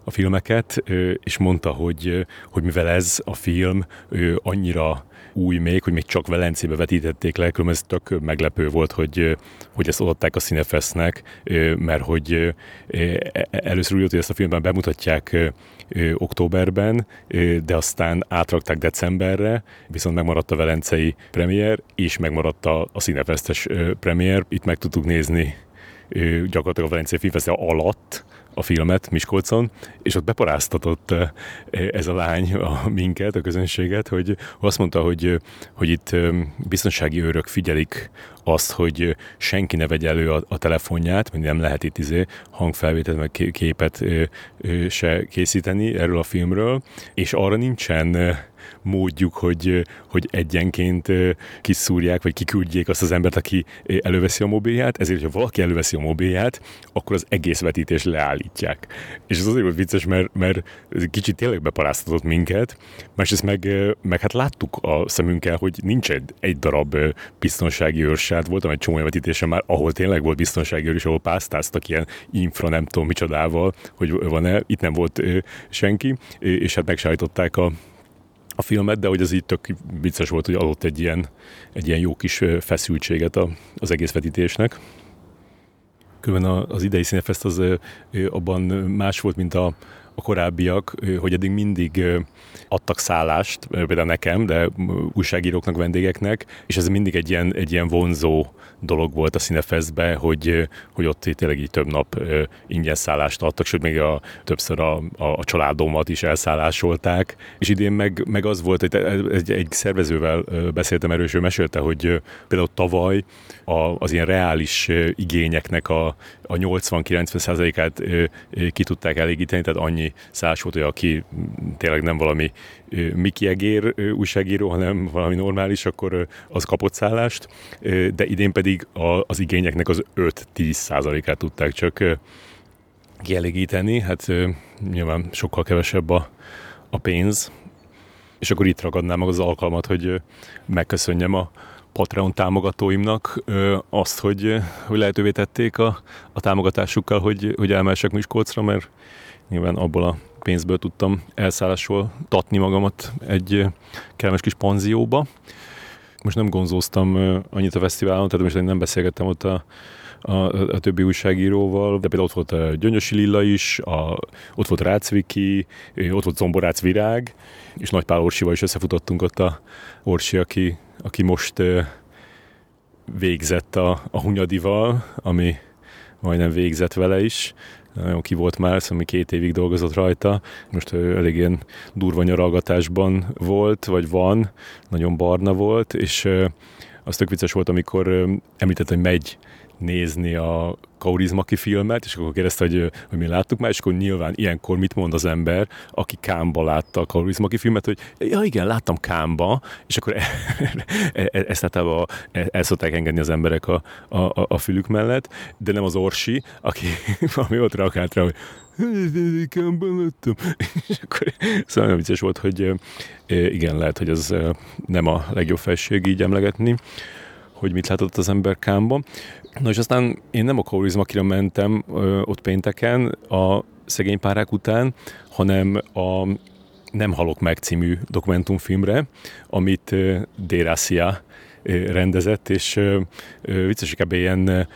a filmeket, és mondta, hogy, hogy mivel ez a film annyira új még, hogy még csak Velencébe vetítették le, különben ez tök meglepő volt, hogy, hogy ezt odaadták a Cinefestnek, mert hogy e, először úgy jött, hogy ezt a filmben bemutatják októberben, de aztán átrakták decemberre, viszont megmaradt a velencei premier, és megmaradt a, a Cinefestes premier. Itt meg tudtuk nézni gyakorlatilag a Velencei Filmfesztivál alatt a filmet Miskolcon, és ott beparáztatott ez a lány a minket, a közönséget, hogy azt mondta, hogy, hogy itt biztonsági őrök figyelik azt, hogy senki ne vegye elő a, a telefonját, mert nem lehet itt izé hangfelvételt, meg képet se készíteni erről a filmről, és arra nincsen módjuk, hogy, hogy egyenként kiszúrják, vagy kiküldjék azt az embert, aki előveszi a mobilját, ezért, ha valaki előveszi a mobilját, akkor az egész vetítés leállítják. És ez azért volt vicces, mert, mert kicsit tényleg beparáztatott minket, másrészt meg, meg hát láttuk a szemünkkel, hogy nincs egy, egy darab biztonsági őrsát, voltam egy csomó vetítésen már, ahol tényleg volt biztonsági őr, és ahol pásztáztak ilyen infra nem tudom micsodával, hogy van-e, itt nem volt senki, és hát megsállították a a filmet, de hogy az így tök vicces volt, hogy adott egy ilyen, egy ilyen jó kis feszültséget a, az egész vetítésnek. Különben az idei Cinefest az abban más volt, mint a, a korábbiak, hogy eddig mindig adtak szállást, például nekem, de újságíróknak, vendégeknek, és ez mindig egy ilyen, egy ilyen vonzó dolog volt a Cinefestbe, hogy, hogy ott tényleg így több nap ingyen szállást adtak, sőt még a, többször a, a, családomat is elszállásolták, és idén meg, meg az volt, hogy egy, egy szervezővel beszéltem erről, és ő mesélte, hogy például tavaly a, az ilyen reális igényeknek a, a 80-90 át ki tudták elégíteni, tehát annyi valami szállás volt, aki tényleg nem valami Miki Egér újságíró, hanem valami normális, akkor az kapott szállást, de idén pedig az igényeknek az 5-10 százalékát tudták csak kielégíteni, hát nyilván sokkal kevesebb a, a pénz, és akkor itt ragadnám meg az alkalmat, hogy megköszönjem a Patreon támogatóimnak azt, hogy, hogy lehetővé tették a, a támogatásukkal, hogy, hogy elmehessek Miskolcra, mert nyilván abból a pénzből tudtam elszállásról tatni magamat egy kellemes kis panzióba. Most nem gonzóztam annyit a fesztiválon, tehát most nem beszélgettem ott a, a, a többi újságíróval, de például ott volt a Gyöngyösi Lilla is, a, ott volt Rácviki, ott volt Zomborác Virág, és Nagy Pál Orsival is összefutottunk ott a Orsi, aki, aki most végzett a, a Hunyadival, ami majdnem végzett vele is, nagyon ki volt már, szóval két évig dolgozott rajta, most elég ilyen durva nyaralgatásban volt, vagy van, nagyon barna volt, és az tök vicces volt, amikor említett, hogy megy nézni a Kaurizmaki filmet, és akkor kérdezte, hogy, hogy mi láttuk már, és akkor nyilván ilyenkor mit mond az ember, aki Kámba látta a Kaurizmaki filmet, hogy ja igen, láttam Kámba, és akkor e, e, e, ezt általában el szokták engedni az emberek a, a, a fülük mellett, de nem az Orsi, aki valami ott reagált rá, hogy Kámban láttam. és akkor szóval nagyon vicces volt, hogy igen, lehet, hogy ez nem a legjobb felség így emlegetni hogy mit látott az ember Kámba. Na és aztán én nem a Kaurizmakira mentem ö, ott pénteken a szegény párák után, hanem a Nem halok meg című dokumentumfilmre, amit Dérácia rendezett, és vicces, kb. ilyen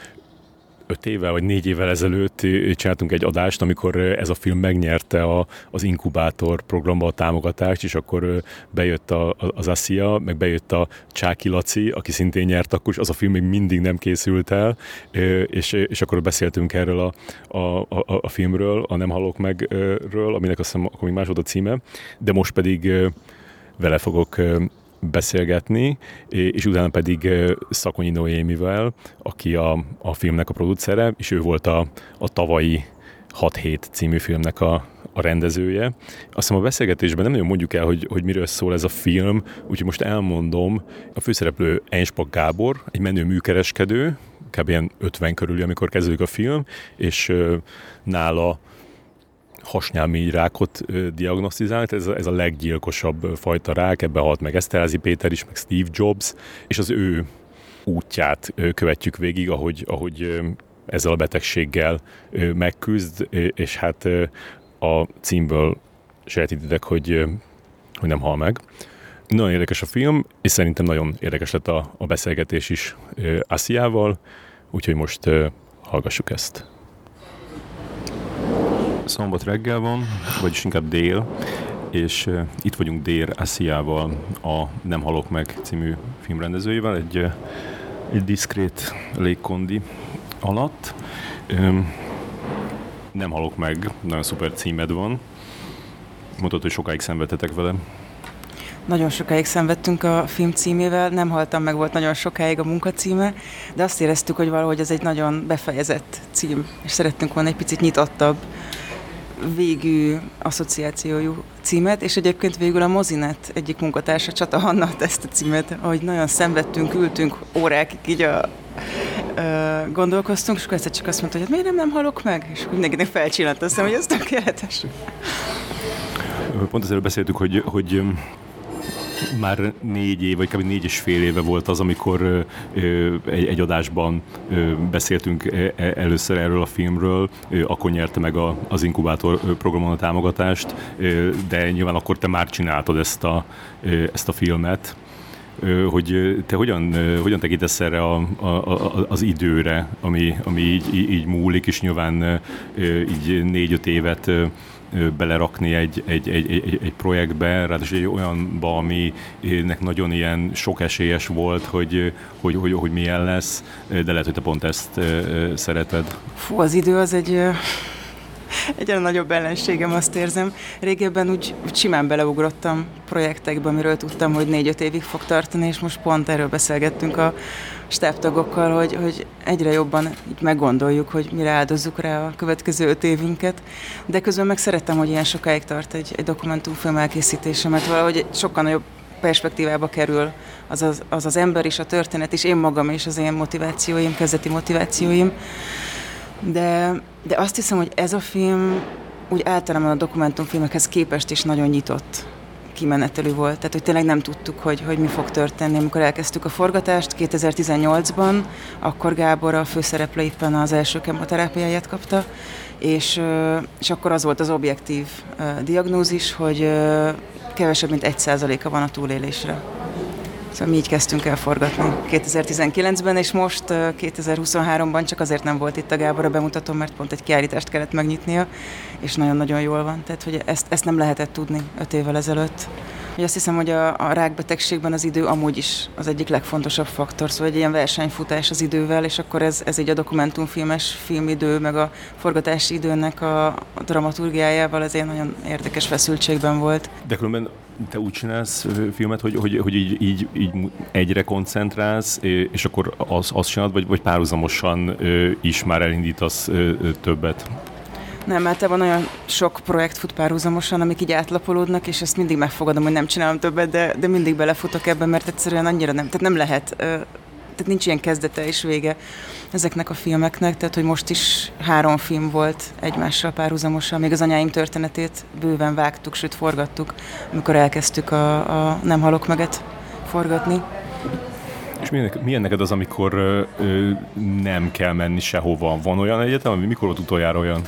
öt évvel vagy négy évvel ezelőtt csináltunk egy adást, amikor ez a film megnyerte a, az Inkubátor programba a támogatást, és akkor bejött a, az Asia, meg bejött a Csáki Laci, aki szintén nyert akkor, és az a film még mindig nem készült el, és, és akkor beszéltünk erről a, a, a, a filmről, a Nem halok megről, aminek azt hiszem akkor még más volt a címe, de most pedig vele fogok beszélgetni, és utána pedig Szakonyi Noémivel, aki a, a filmnek a producere, és ő volt a, a tavalyi 6-7 című filmnek a, a rendezője. Azt hiszem a beszélgetésben nem nagyon mondjuk el, hogy, hogy miről szól ez a film, úgyhogy most elmondom. A főszereplő Einspak Gábor, egy menő műkereskedő, kb. ilyen 50 körül, amikor kezdődik a film, és nála hasnyálmi rákot diagnosztizált, ez ez a leggyilkosabb fajta rák, ebbe halt meg Eszterázi Péter is, meg Steve Jobs, és az ő útját követjük végig, ahogy, ahogy ezzel a betegséggel megküzd, és hát a címből sejtítitek, hogy, hogy nem hal meg. Nagyon érdekes a film, és szerintem nagyon érdekes lett a, a beszélgetés is Asiával, úgyhogy most hallgassuk ezt szombat reggel van, vagyis inkább dél, és uh, itt vagyunk Dér Asziával, a Nem halok meg című filmrendezőjével, egy, uh, egy diszkrét légkondi alatt. Um, nem halok meg, nagyon szuper címed van. Mondtad, hogy sokáig szenvedtetek vele. Nagyon sokáig szenvedtünk a film címével, nem haltam meg, volt nagyon sokáig a munkacíme, de azt éreztük, hogy valahogy ez egy nagyon befejezett cím, és szerettünk volna egy picit nyitottabb végű asszociációjú címet, és egyébként végül a Mozinet egyik munkatársa Csata Hanna ezt a címet, ahogy nagyon szenvedtünk, ültünk órákig így a, gondolkoztunk, és akkor egyszer csak azt mondta, hogy hát miért nem, nem halok meg? És mindenkinek felcsillant, azt hogy ez tökéletes. Pont ezzel beszéltük, hogy, hogy már négy év, vagy kb. négy és fél éve volt az, amikor egy, egy adásban beszéltünk e, először erről a filmről, akkor nyerte meg a, az inkubátor programon a támogatást, de nyilván akkor te már csináltad ezt a, ezt a filmet hogy te hogyan, hogyan tekintesz erre a, a, a, az időre, ami, ami így, így múlik, és nyilván így négy-öt évet belerakni egy, egy, egy, egy, egy projektbe, ráadásul egy olyanba, aminek nagyon ilyen sok esélyes volt, hogy, hogy, hogy, hogy milyen lesz, de lehet, hogy te pont ezt szereted. Fú, az idő az egy egyre nagyobb ellenségem, azt érzem. Régebben úgy, úgy simán beleugrottam projektekbe, amiről tudtam, hogy négy-öt évig fog tartani, és most pont erről beszélgettünk a stábtagokkal, hogy, hogy egyre jobban így meggondoljuk, hogy mire áldozzuk rá a következő öt évünket. De közben meg szerettem, hogy ilyen sokáig tart egy, egy dokumentumfilm elkészítése, mert valahogy sokkal nagyobb perspektívába kerül az az, az az ember és a történet, és én magam és az én motivációim, kezdeti motivációim. De, de azt hiszem, hogy ez a film úgy általában a dokumentumfilmekhez képest is nagyon nyitott kimenetelű volt. Tehát, hogy tényleg nem tudtuk, hogy, hogy mi fog történni. Amikor elkezdtük a forgatást 2018-ban, akkor Gábor a főszereplő éppen az első kemoterápiáját kapta, és, és akkor az volt az objektív diagnózis, hogy kevesebb, mint egy százaléka van a túlélésre. Szóval mi így kezdtünk el forgatni 2019-ben, és most 2023-ban csak azért nem volt itt a Gábor a bemutató, mert pont egy kiállítást kellett megnyitnia, és nagyon-nagyon jól van. Tehát, hogy ezt, ezt nem lehetett tudni öt évvel ezelőtt. Hogy azt hiszem, hogy a, a rákbetegségben az idő amúgy is az egyik legfontosabb faktor, szóval egy ilyen versenyfutás az idővel, és akkor ez, ez így a dokumentumfilmes filmidő, meg a forgatási időnek a, a dramaturgiájával ez egy nagyon érdekes feszültségben volt. De különben te úgy csinálsz filmet, hogy, hogy, hogy így, így, így egyre koncentrálsz, és akkor az, azt csinálod, vagy, vagy párhuzamosan is már elindítasz többet? Nem, van olyan sok projekt fut párhuzamosan, amik így átlapolódnak, és ezt mindig megfogadom, hogy nem csinálom többet, de, de mindig belefutok ebben, mert egyszerűen annyira nem, tehát nem lehet, tehát nincs ilyen kezdete és vége ezeknek a filmeknek, tehát hogy most is három film volt egymással párhuzamosan, még az anyáim történetét bőven vágtuk, sőt forgattuk, amikor elkezdtük a, a Nem halok meget forgatni. És milyen, milyen neked az, amikor ö, nem kell menni sehova? Van olyan egyetem, ami mikor volt utoljára olyan?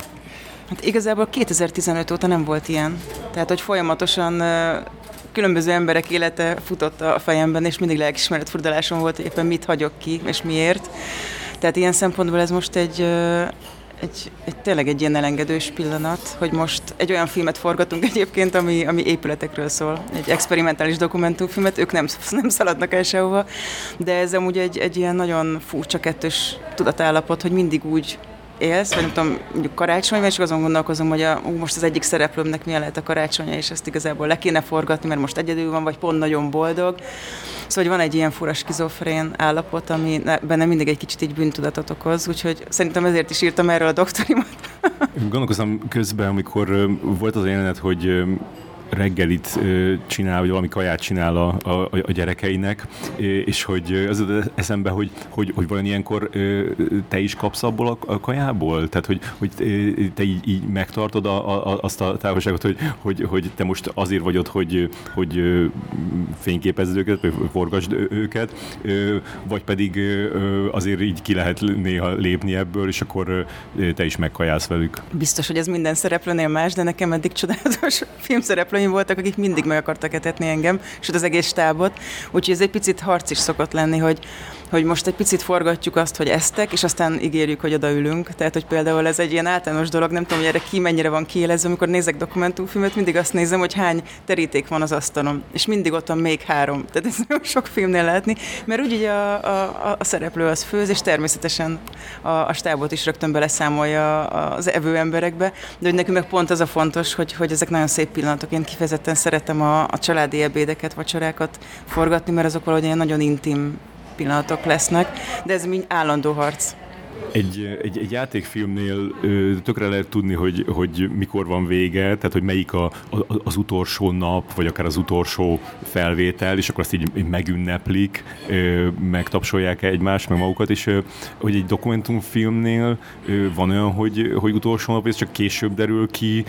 Hát igazából 2015 óta nem volt ilyen. Tehát, hogy folyamatosan különböző emberek élete futott a fejemben, és mindig lelkismeret furdalásom volt, hogy éppen mit hagyok ki, és miért. Tehát ilyen szempontból ez most egy, egy, egy tényleg egy ilyen elengedős pillanat, hogy most egy olyan filmet forgatunk egyébként, ami, ami épületekről szól. Egy experimentális dokumentumfilmet, ők nem, nem szaladnak el sehova, de ez amúgy egy, egy ilyen nagyon furcsa kettős tudatállapot, hogy mindig úgy élsz, vagy nem tudom, mondjuk karácsony, és azon gondolkozom, hogy a, ú, most az egyik szereplőmnek milyen lehet a karácsonya, és ezt igazából le kéne forgatni, mert most egyedül van, vagy pont nagyon boldog. Szóval hogy van egy ilyen fura skizofrén állapot, ami benne mindig egy kicsit így bűntudatot okoz, úgyhogy szerintem ezért is írtam erről a doktorimat. Gondolkoztam közben, amikor volt az a jelenet, hogy reggelit csinál, vagy valami kaját csinál a, a, a gyerekeinek, és hogy az eszembe, hogy, hogy, hogy vajon ilyenkor te is kapsz abból a, kajából? Tehát, hogy, hogy te így, így megtartod a, a, azt a távolságot, hogy, hogy, hogy te most azért vagy ott, hogy, hogy fényképezd őket, vagy forgasd őket, vagy pedig azért így ki lehet néha lépni ebből, és akkor te is megkajálsz velük. Biztos, hogy ez minden szereplőnél más, de nekem eddig csodálatos filmszereplő szereplőim voltak, akik mindig meg akartak etetni engem, sőt az egész stábot. Úgyhogy ez egy picit harc is szokott lenni, hogy, hogy most egy picit forgatjuk azt, hogy eztek, és aztán ígérjük, hogy odaülünk. Tehát, hogy például ez egy ilyen általános dolog, nem tudom, hogy erre ki mennyire van kiélezve, amikor nézek dokumentumfilmet, mindig azt nézem, hogy hány teríték van az asztalon, és mindig ott van még három. Tehát ez nagyon sok filmnél lehetni, mert úgy így a, a, a szereplő az főz, és természetesen a, a stábot is rögtön beleszámolja az evő emberekbe, de hogy nekünk meg pont az a fontos, hogy, hogy ezek nagyon szép pillanatok. Én kifejezetten szeretem a, a családi ebédeket, vacsorákat forgatni, mert azok valahogy ilyen nagyon intim pillanatok lesznek, de ez mind állandó harc. Egy, egy, egy játékfilmnél tökre lehet tudni, hogy, hogy mikor van vége, tehát hogy melyik a, a, az utolsó nap, vagy akár az utolsó felvétel, és akkor azt így megünneplik, megtapsolják egymást, meg magukat, és hogy egy dokumentumfilmnél van olyan, hogy, hogy utolsó nap, ez csak később derül ki,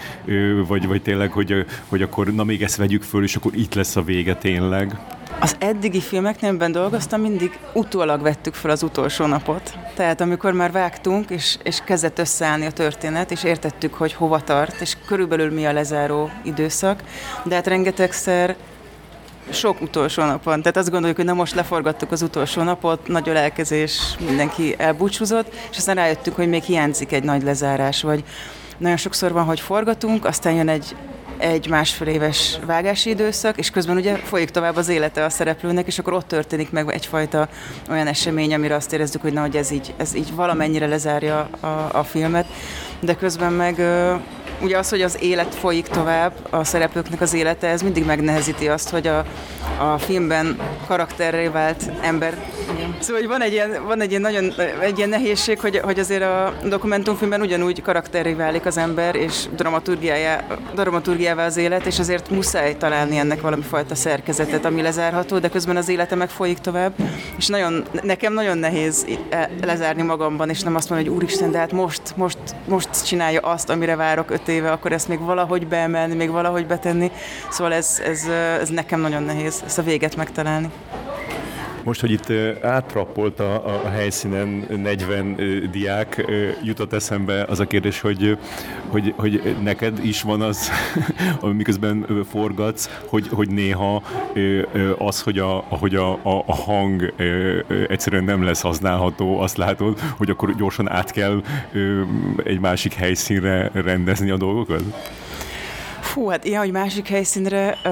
vagy, vagy tényleg, hogy, hogy akkor na még ezt vegyük föl, és akkor itt lesz a vége tényleg. Az eddigi filmeknél, amiben dolgoztam, mindig utólag vettük fel az utolsó napot. Tehát amikor már vágtunk, és, és kezdett összeállni a történet, és értettük, hogy hova tart, és körülbelül mi a lezáró időszak, de hát rengetegszer sok utolsó napon. Tehát azt gondoljuk, hogy na most leforgattuk az utolsó napot, nagy ölelkezés, mindenki elbúcsúzott, és aztán rájöttünk, hogy még hiányzik egy nagy lezárás, vagy nagyon sokszor van, hogy forgatunk, aztán jön egy egy másfél éves vágási időszak, és közben ugye folyik tovább az élete a szereplőnek, és akkor ott történik meg egyfajta olyan esemény, amire azt érezzük, hogy na, hogy ez így, ez így valamennyire lezárja a, a filmet, de közben meg ugye az, hogy az élet folyik tovább, a szereplőknek az élete, ez mindig megnehezíti azt, hogy a, a filmben karakterré vált ember. Igen. Szóval hogy van egy ilyen, van egy ilyen nagyon egy ilyen nehézség, hogy, hogy azért a dokumentumfilmben ugyanúgy karakterré válik az ember, és dramaturgiává az élet, és azért muszáj találni ennek valami fajta szerkezetet, ami lezárható, de közben az élete meg folyik tovább. És nagyon, nekem nagyon nehéz e, lezárni magamban, és nem azt mondani, hogy úristen, de hát most, most, most csinálja azt, amire várok öt éve, akkor ezt még valahogy beemelni, még valahogy betenni. Szóval ez, ez, ez nekem nagyon nehéz, ezt a véget megtalálni. Most, hogy itt átrappolt a, a helyszínen 40 diák, jutott eszembe az a kérdés, hogy, hogy, hogy neked is van az, miközben forgatsz, hogy, hogy néha az, hogy a, hogy a, a, a hang egyszerűen nem lesz használható, azt látod, hogy akkor gyorsan át kell egy másik helyszínre rendezni a dolgokat? Fú, hát ilyen, hogy másik helyszínre ö,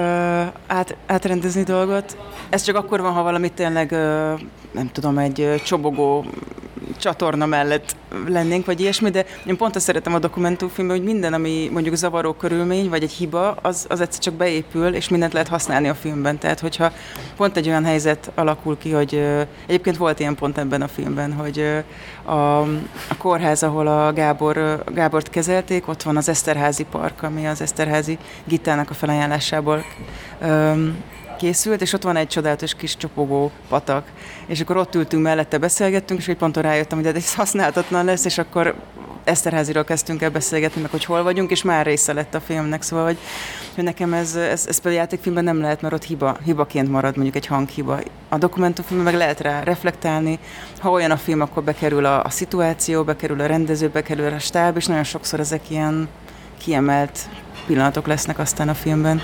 át, átrendezni dolgot, ez csak akkor van, ha valamit tényleg, ö, nem tudom, egy csobogó csatorna mellett lennénk, vagy ilyesmi, de én pont azt szeretem a dokumentumfilmben, hogy minden, ami mondjuk zavaró körülmény, vagy egy hiba, az, az egyszer csak beépül, és mindent lehet használni a filmben. Tehát, hogyha pont egy olyan helyzet alakul ki, hogy egyébként volt ilyen pont ebben a filmben, hogy a, a kórház, ahol a Gábor, Gábort kezelték, ott van az Eszterházi Park, ami az Eszterházi Gitának a felajánlásából készült, és ott van egy csodálatos kis csopogó patak. És akkor ott ültünk mellette, beszélgettünk, és egy ponton rájöttem, hogy ez használhatatlan lesz, és akkor Eszterháziról kezdtünk el beszélgetni, meg hogy hol vagyunk, és már része lett a filmnek, szóval, hogy, hogy nekem ez, ez, ez például játékfilmben nem lehet, mert ott hiba, hibaként marad mondjuk egy hanghiba. A dokumentumfilmben meg lehet rá reflektálni, ha olyan a film, akkor bekerül a, a szituáció, bekerül a rendező, bekerül a stáb, és nagyon sokszor ezek ilyen kiemelt pillanatok lesznek aztán a filmben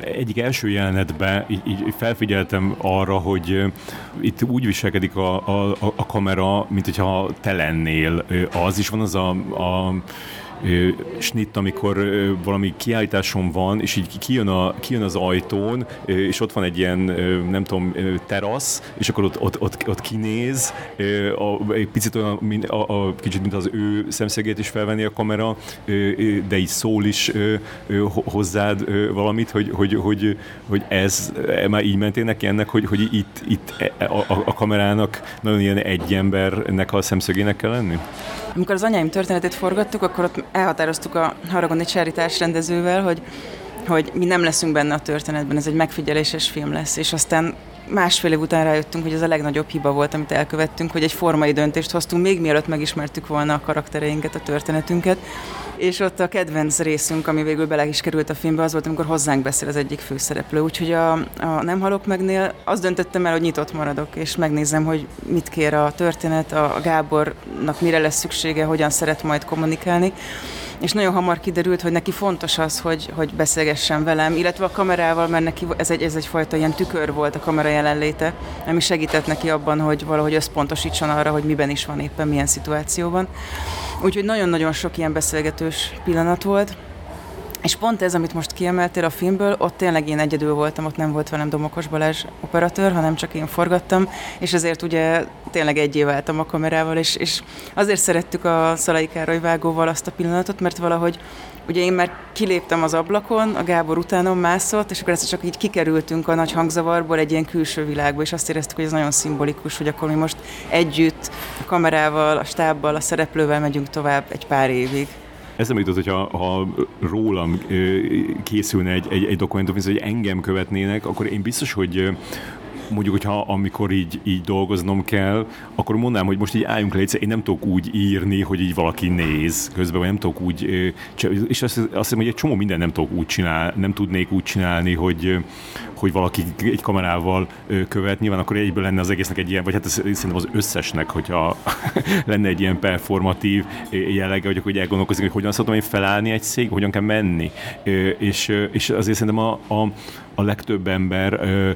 egyik első jelenetben így, így felfigyeltem arra, hogy itt úgy viselkedik a, a, a kamera, mint hogyha te lennél. Az is van az a, a snitt, amikor valami kiállításon van, és így kijön, a, kijön az ajtón, és ott van egy ilyen, nem tudom, terasz, és akkor ott, ott, ott, ott kinéz, a, egy picit olyan, a, a, kicsit mint az ő szemszögét is felvenni a kamera, de így szól is hozzád valamit, hogy, hogy, hogy, hogy ez, e, már így mentél neki ennek, hogy, hogy itt, itt e, a, a, a kamerának nagyon ilyen egy embernek a szemszögének kell lenni? Amikor az anyáim történetét forgattuk, akkor ott elhatároztuk a Haragoni Csáritás rendezővel, hogy hogy mi nem leszünk benne a történetben, ez egy megfigyeléses film lesz, és aztán másfél év után rájöttünk, hogy ez a legnagyobb hiba volt, amit elkövettünk, hogy egy formai döntést hoztunk, még mielőtt megismertük volna a karaktereinket, a történetünket. És ott a kedvenc részünk, ami végül bele is került a filmbe, az volt, amikor hozzánk beszél az egyik főszereplő. Úgyhogy a, a Nem halok megnél azt döntöttem el, hogy nyitott maradok, és megnézem, hogy mit kér a történet, a Gábornak mire lesz szüksége, hogyan szeret majd kommunikálni és nagyon hamar kiderült, hogy neki fontos az, hogy, hogy beszélgessen velem, illetve a kamerával, mert neki ez, egy, ez egyfajta ilyen tükör volt a kamera jelenléte, ami segített neki abban, hogy valahogy összpontosítson arra, hogy miben is van éppen, milyen szituációban. Úgyhogy nagyon-nagyon sok ilyen beszélgetős pillanat volt. És pont ez, amit most kiemeltél a filmből, ott tényleg én egyedül voltam, ott nem volt velem Domokos Balázs operatőr, hanem csak én forgattam, és ezért ugye tényleg egy év álltam a kamerával, és, és azért szerettük a Szalai Károly vágóval azt a pillanatot, mert valahogy Ugye én már kiléptem az ablakon, a Gábor utánom mászott, és akkor ezt csak így kikerültünk a nagy hangzavarból egy ilyen külső világba, és azt éreztük, hogy ez nagyon szimbolikus, hogy akkor mi most együtt a kamerával, a stábbal, a szereplővel megyünk tovább egy pár évig. Nem jutott, hogyha ha rólam készülne egy, egy, egy dokumentum, hogy engem követnének, akkor én biztos, hogy mondjuk, hogyha amikor így, így dolgoznom kell, akkor mondanám, hogy most így álljunk le, én nem tudok úgy írni, hogy így valaki néz közben, vagy nem tudok úgy, és azt, azt hiszem, hogy egy csomó minden nem tudok úgy csinálni, nem tudnék úgy csinálni, hogy, hogy valaki egy kamerával követ, nyilván akkor egyből lenne az egésznek egy ilyen, vagy hát szerintem az összesnek, hogyha lenne egy ilyen performatív jellege, hogy akkor elgondolkozik, hogy hogyan szoktam én felállni egy szék, hogyan kell menni. És, és azért szerintem a, a, a legtöbb ember ö,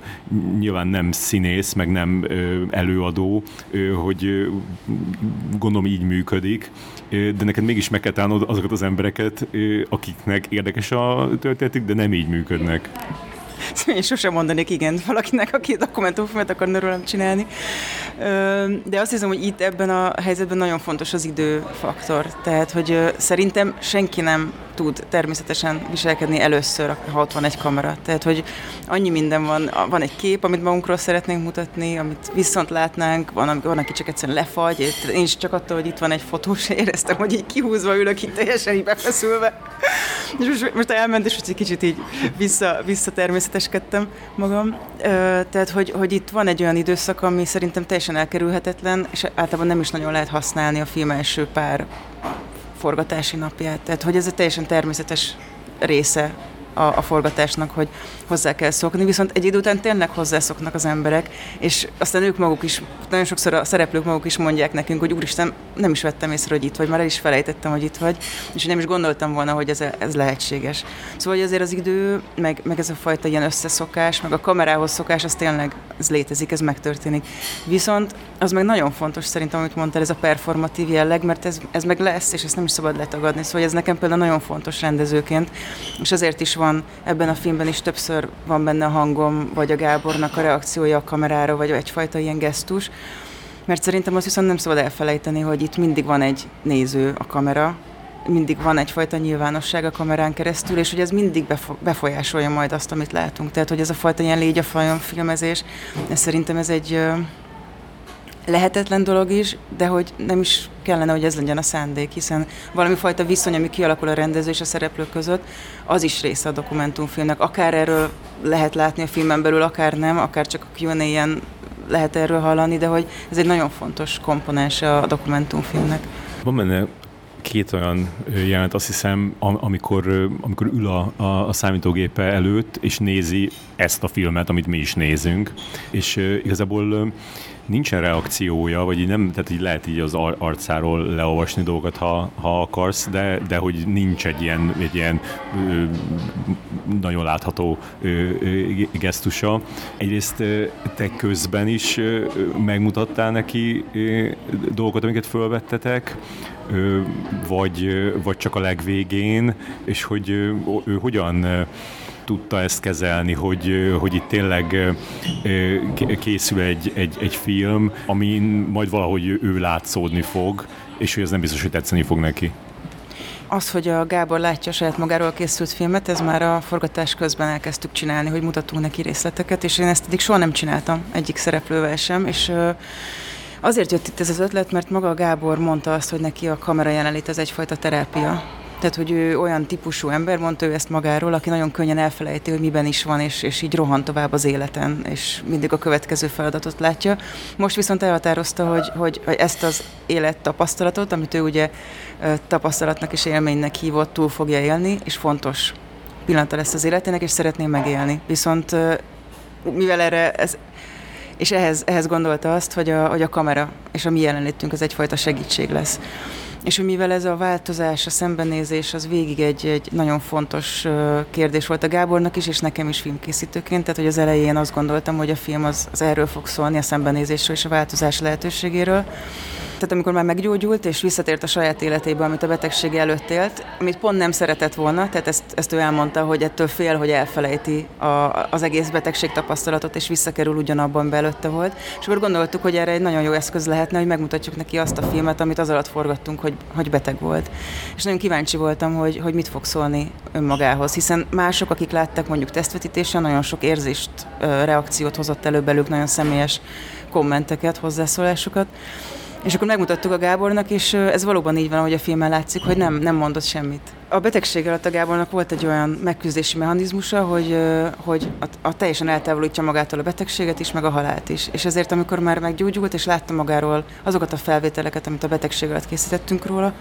nyilván nem színész, meg nem ö, előadó, ö, hogy ö, gondolom így működik, ö, de neked mégis meg kell találnod azokat az embereket, ö, akiknek érdekes a történetük, de nem így működnek. Én sosem mondanék igen valakinek, aki dokumentumfilmet akar rólam csinálni. De azt hiszem, hogy itt ebben a helyzetben nagyon fontos az időfaktor. Tehát, hogy szerintem senki nem tud természetesen viselkedni először, ha ott van egy kamera. Tehát, hogy annyi minden van, van egy kép, amit magunkról szeretnénk mutatni, amit viszont látnánk, van, van aki csak egyszerűen lefagy, én is csak attól, hogy itt van egy fotós, éreztem, hogy így kihúzva ülök itt teljesen így befeszülve. És most, most elment, és egy kicsit így vissza, vissza természeteskedtem magam. Tehát, hogy, hogy itt van egy olyan időszak, ami szerintem teljesen elkerülhetetlen, és általában nem is nagyon lehet használni a film első pár forgatási napját. Tehát, hogy ez egy teljesen természetes része a, a forgatásnak, hogy hozzá kell szokni, viszont egy idő után tényleg hozzászoknak az emberek, és aztán ők maguk is, nagyon sokszor a szereplők maguk is mondják nekünk, hogy úristen, nem is vettem észre, hogy itt vagy, már el is felejtettem, hogy itt vagy, és nem is gondoltam volna, hogy ez, ez lehetséges. Szóval hogy azért az idő, meg, meg ez a fajta ilyen összeszokás, meg a kamerához szokás, az tényleg ez létezik, ez megtörténik. Viszont az meg nagyon fontos szerintem, amit mondtál, ez a performatív jelleg, mert ez, ez meg lesz, és ezt nem is szabad letagadni. Szóval ez nekem például nagyon fontos rendezőként, és azért is van ebben a filmben is többször van benne a hangom, vagy a Gábornak a reakciója a kamerára, vagy egyfajta ilyen gesztus. Mert szerintem azt viszont nem szabad elfelejteni, hogy itt mindig van egy néző a kamera, mindig van egyfajta nyilvánosság a kamerán keresztül, és hogy ez mindig befolyásolja majd azt, amit látunk. Tehát, hogy ez a fajta ilyen légy a fajon filmezés, ez szerintem ez egy lehetetlen dolog is, de hogy nem is kellene, hogy ez legyen a szándék, hiszen valami fajta viszony, ami kialakul a rendező és a szereplők között, az is része a dokumentumfilmnek. Akár erről lehet látni a filmen belül, akár nem, akár csak a qa ilyen lehet erről hallani, de hogy ez egy nagyon fontos komponens a dokumentumfilmnek. Van benne két olyan jelent, azt hiszem, amikor, amikor ül a, a, a számítógépe előtt, és nézi ezt a filmet, amit mi is nézünk, és igazából nincsen reakciója, vagy így nem, tehát így lehet így az arcáról leolvasni dolgokat, ha, ha akarsz, de, de hogy nincs egy ilyen, egy ilyen ö, nagyon látható ö, ö, gesztusa. Egyrészt te közben is ö, megmutattál neki ö, dolgokat, amiket fölvettetek, vagy, vagy csak a legvégén, és hogy ő, hogyan tudta ezt kezelni, hogy, hogy itt tényleg készül egy, egy, egy film, amin majd valahogy ő látszódni fog, és hogy ez nem biztos, hogy tetszeni fog neki. Az, hogy a Gábor látja saját magáról készült filmet, ez már a forgatás közben elkezdtük csinálni, hogy mutatunk neki részleteket, és én ezt eddig soha nem csináltam egyik szereplővel sem, és azért jött itt ez az ötlet, mert maga Gábor mondta azt, hogy neki a kamera jelenlét az egyfajta terápia, tehát, hogy ő olyan típusú ember, mondta ő ezt magáról, aki nagyon könnyen elfelejti, hogy miben is van, és, és így rohan tovább az életen, és mindig a következő feladatot látja. Most viszont elhatározta, hogy, hogy, hogy ezt az élettapasztalatot, amit ő ugye tapasztalatnak és élménynek hívott, túl fogja élni, és fontos pillanata lesz az életének, és szeretné megélni. Viszont mivel erre ez, és ehhez, ehhez gondolta azt, hogy a, hogy a kamera és a mi jelenlétünk az egyfajta segítség lesz. És mivel ez a változás, a szembenézés, az végig egy, egy nagyon fontos kérdés volt a Gábornak is, és nekem is filmkészítőként, tehát hogy az elején azt gondoltam, hogy a film az, az erről fog szólni, a szembenézésről és a változás lehetőségéről. Tehát amikor már meggyógyult és visszatért a saját életébe, amit a betegség előtt élt, amit pont nem szeretett volna, tehát ezt, ezt ő elmondta, hogy ettől fél, hogy elfelejti a, az egész betegség tapasztalatot, és visszakerül ugyanabban belőtte volt. És akkor gondoltuk, hogy erre egy nagyon jó eszköz lehetne, hogy megmutatjuk neki azt a filmet, amit az alatt forgattunk, hogy, hogy beteg volt. És nagyon kíváncsi voltam, hogy, hogy mit fog szólni önmagához, hiszen mások, akik láttak mondjuk tesztvetítésen, nagyon sok érzést, reakciót hozott elő belőlük, nagyon személyes kommenteket, hozzászólásokat. És akkor megmutattuk a Gábornak, és ez valóban így van, hogy a filmen látszik, hogy nem, nem mondott semmit. A betegség alatt a Gábornak volt egy olyan megküzdési mechanizmusa, hogy, hogy a, a teljesen eltávolítja magától a betegséget is, meg a halált is. És ezért, amikor már meggyógyult, és látta magáról azokat a felvételeket, amit a betegség alatt készítettünk róla,